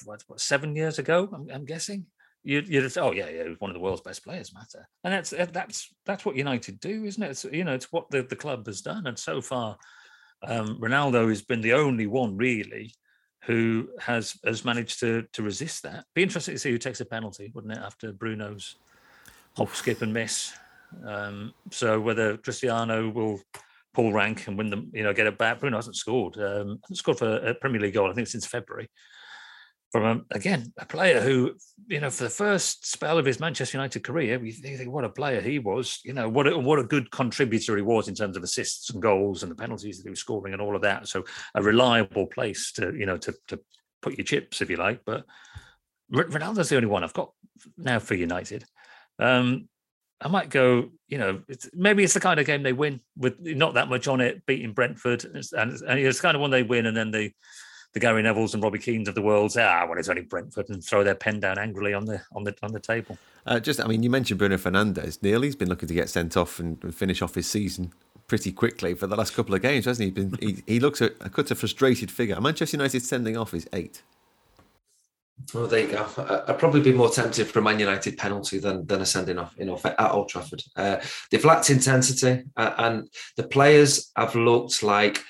what, what seven years ago, I'm, I'm guessing. You, you just oh yeah yeah one of the world's best players Mata and that's that's that's what United do isn't it it's, you know it's what the, the club has done and so far um, Ronaldo has been the only one really who has has managed to to resist that. Be interesting to see who takes a penalty, wouldn't it, after Bruno's hop, skip, and miss. Um, so whether Cristiano will pull rank and win them, you know, get it back. Bruno hasn't scored. Um, hasn't scored for a Premier League goal, I think, since February. From um, again a player who, you know, for the first spell of his Manchester United career, you think what a player he was. You know, what a, what a good contributor he was in terms of assists and goals and the penalties that he was scoring and all of that. So a reliable place to, you know, to to put your chips if you like. But Ronaldo's the only one I've got now for United. Um, I might go, you know, it's, maybe it's the kind of game they win with not that much on it, beating Brentford, and, and it's kind of one they win, and then they, the Gary Nevilles and Robbie Keanes of the world say, ah, well, it's only Brentford, and throw their pen down angrily on the on the on the table. Uh, just, I mean, you mentioned Bruno Fernandes. Neil, he's been looking to get sent off and, and finish off his season pretty quickly for the last couple of games, hasn't he? Been, he, he looks a, a, a frustrated figure. Manchester United sending off is eight. Oh, there you go. I'd probably be more tempted for a Man United penalty than than a sending off in off at Old Trafford. Uh, they've lacked intensity, uh, and the players have looked like,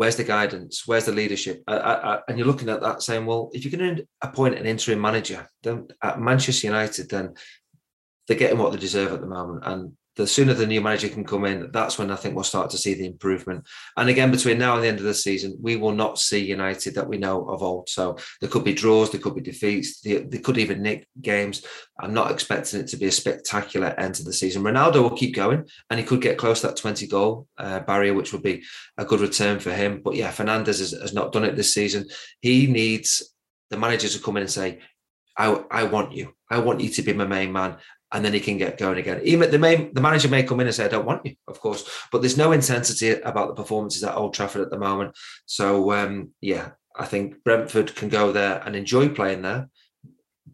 "Where's the guidance? Where's the leadership?" Uh, and you're looking at that saying, "Well, if you're going to appoint an interim manager, then at Manchester United, then they're getting what they deserve at the moment, and the sooner the new manager can come in, that's when I think we'll start to see the improvement. And again, between now and the end of the season, we will not see United that we know of old. So there could be draws, there could be defeats, they, could even nick games. I'm not expecting it to be a spectacular end to the season. Ronaldo will keep going and he could get close to that 20 goal uh, barrier, which would be a good return for him. But yeah, Fernandes has, has not done it this season. He needs the manager to come in and say, I, I want you. I want you to be my main man and then he can get going again. Even the the manager may come in and say, "I don't want you," of course, but there's no intensity about the performances at Old Trafford at the moment. So um, yeah, I think Brentford can go there and enjoy playing there,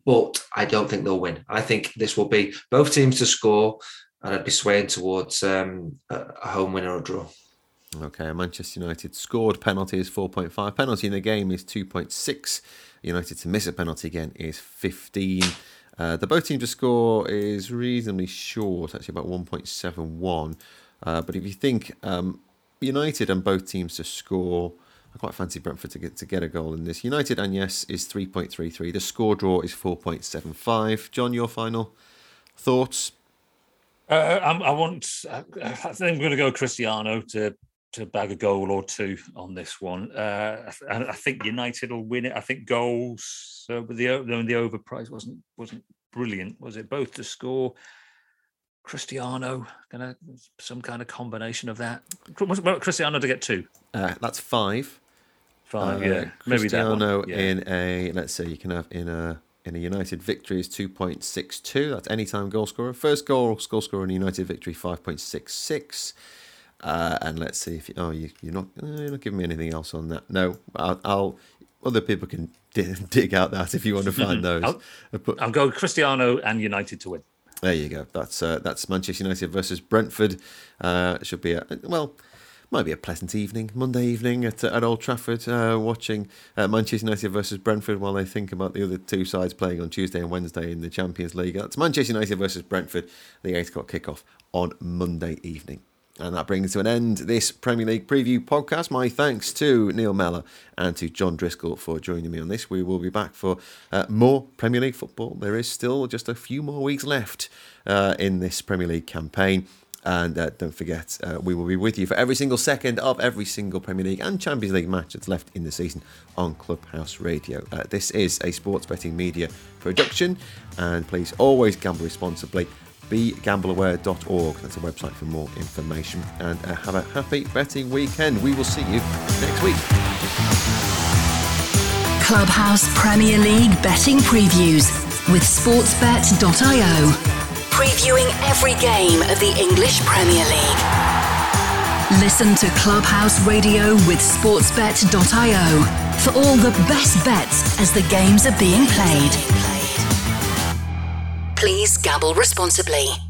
but I don't think they'll win. I think this will be both teams to score, and I'd be swaying towards um, a home win or a draw. Okay, Manchester United scored penalty is 4.5. Penalty in the game is 2.6. United to miss a penalty again is 15. Uh, the both teams to score is reasonably short, actually about 1.71. Uh, but if you think um, United and both teams to score, I quite fancy Brentford to get to get a goal in this. United and yes is 3.33. The score draw is 4.75. Jon, your final thoughts? Uh, I, I want. I think I'm going to go Cristiano to to bag a goal or two on this one. Uh, I, I, think United will win it. I think goals uh, the the overprice wasn't wasn't brilliant, was it? Both to score. Cristiano, gonna some kind of combination of that. Cristiano to get two. Uh, that's five. Five, yeah. Uh, Maybe Cristiano yeah. in a let's say you can have in a in a United victory is 2.62. That's anytime goal scorer. First goal goal scorer in a United victory 5.66. Uh, and let's see if you, oh you you're not uh, you're not giving me anything else on that. No, I'll, I'll other people can dig, dig out that if you want to find those. I'll, but, I'll go Cristiano and United to win. There you go. That's uh, that's Manchester United versus Brentford. Uh, should be a well, might be a pleasant evening, Monday evening at at Old Trafford, uh, watching uh, Manchester United versus Brentford while they think about the other two sides playing on Tuesday and Wednesday in the Champions League. That's Manchester United versus Brentford, the eight o'clock kickoff on Monday evening. And that brings to an end this Premier League preview podcast. My thanks to Neil Mellor and to Jon Driscoll for joining me on this. We will be back for uh, more Premier League football. There is still just a few more weeks left uh, in this Premier League campaign. And uh, don't forget, uh, we will be with you for every single second of every single Premier League and Champions League match that's left in the season on Clubhouse Radio. Uh, this is a sports betting media production, and please always gamble responsibly. BeGambleAware.org. That's a website for more information. And uh, have a happy betting weekend. We will see you next week. Clubhouse Premier League betting previews with sportsbet.io. Previewing every game of the English Premier League. Listen to Clubhouse Radio with sportsbet.io for all the best bets as the games are being played. Please gamble responsibly.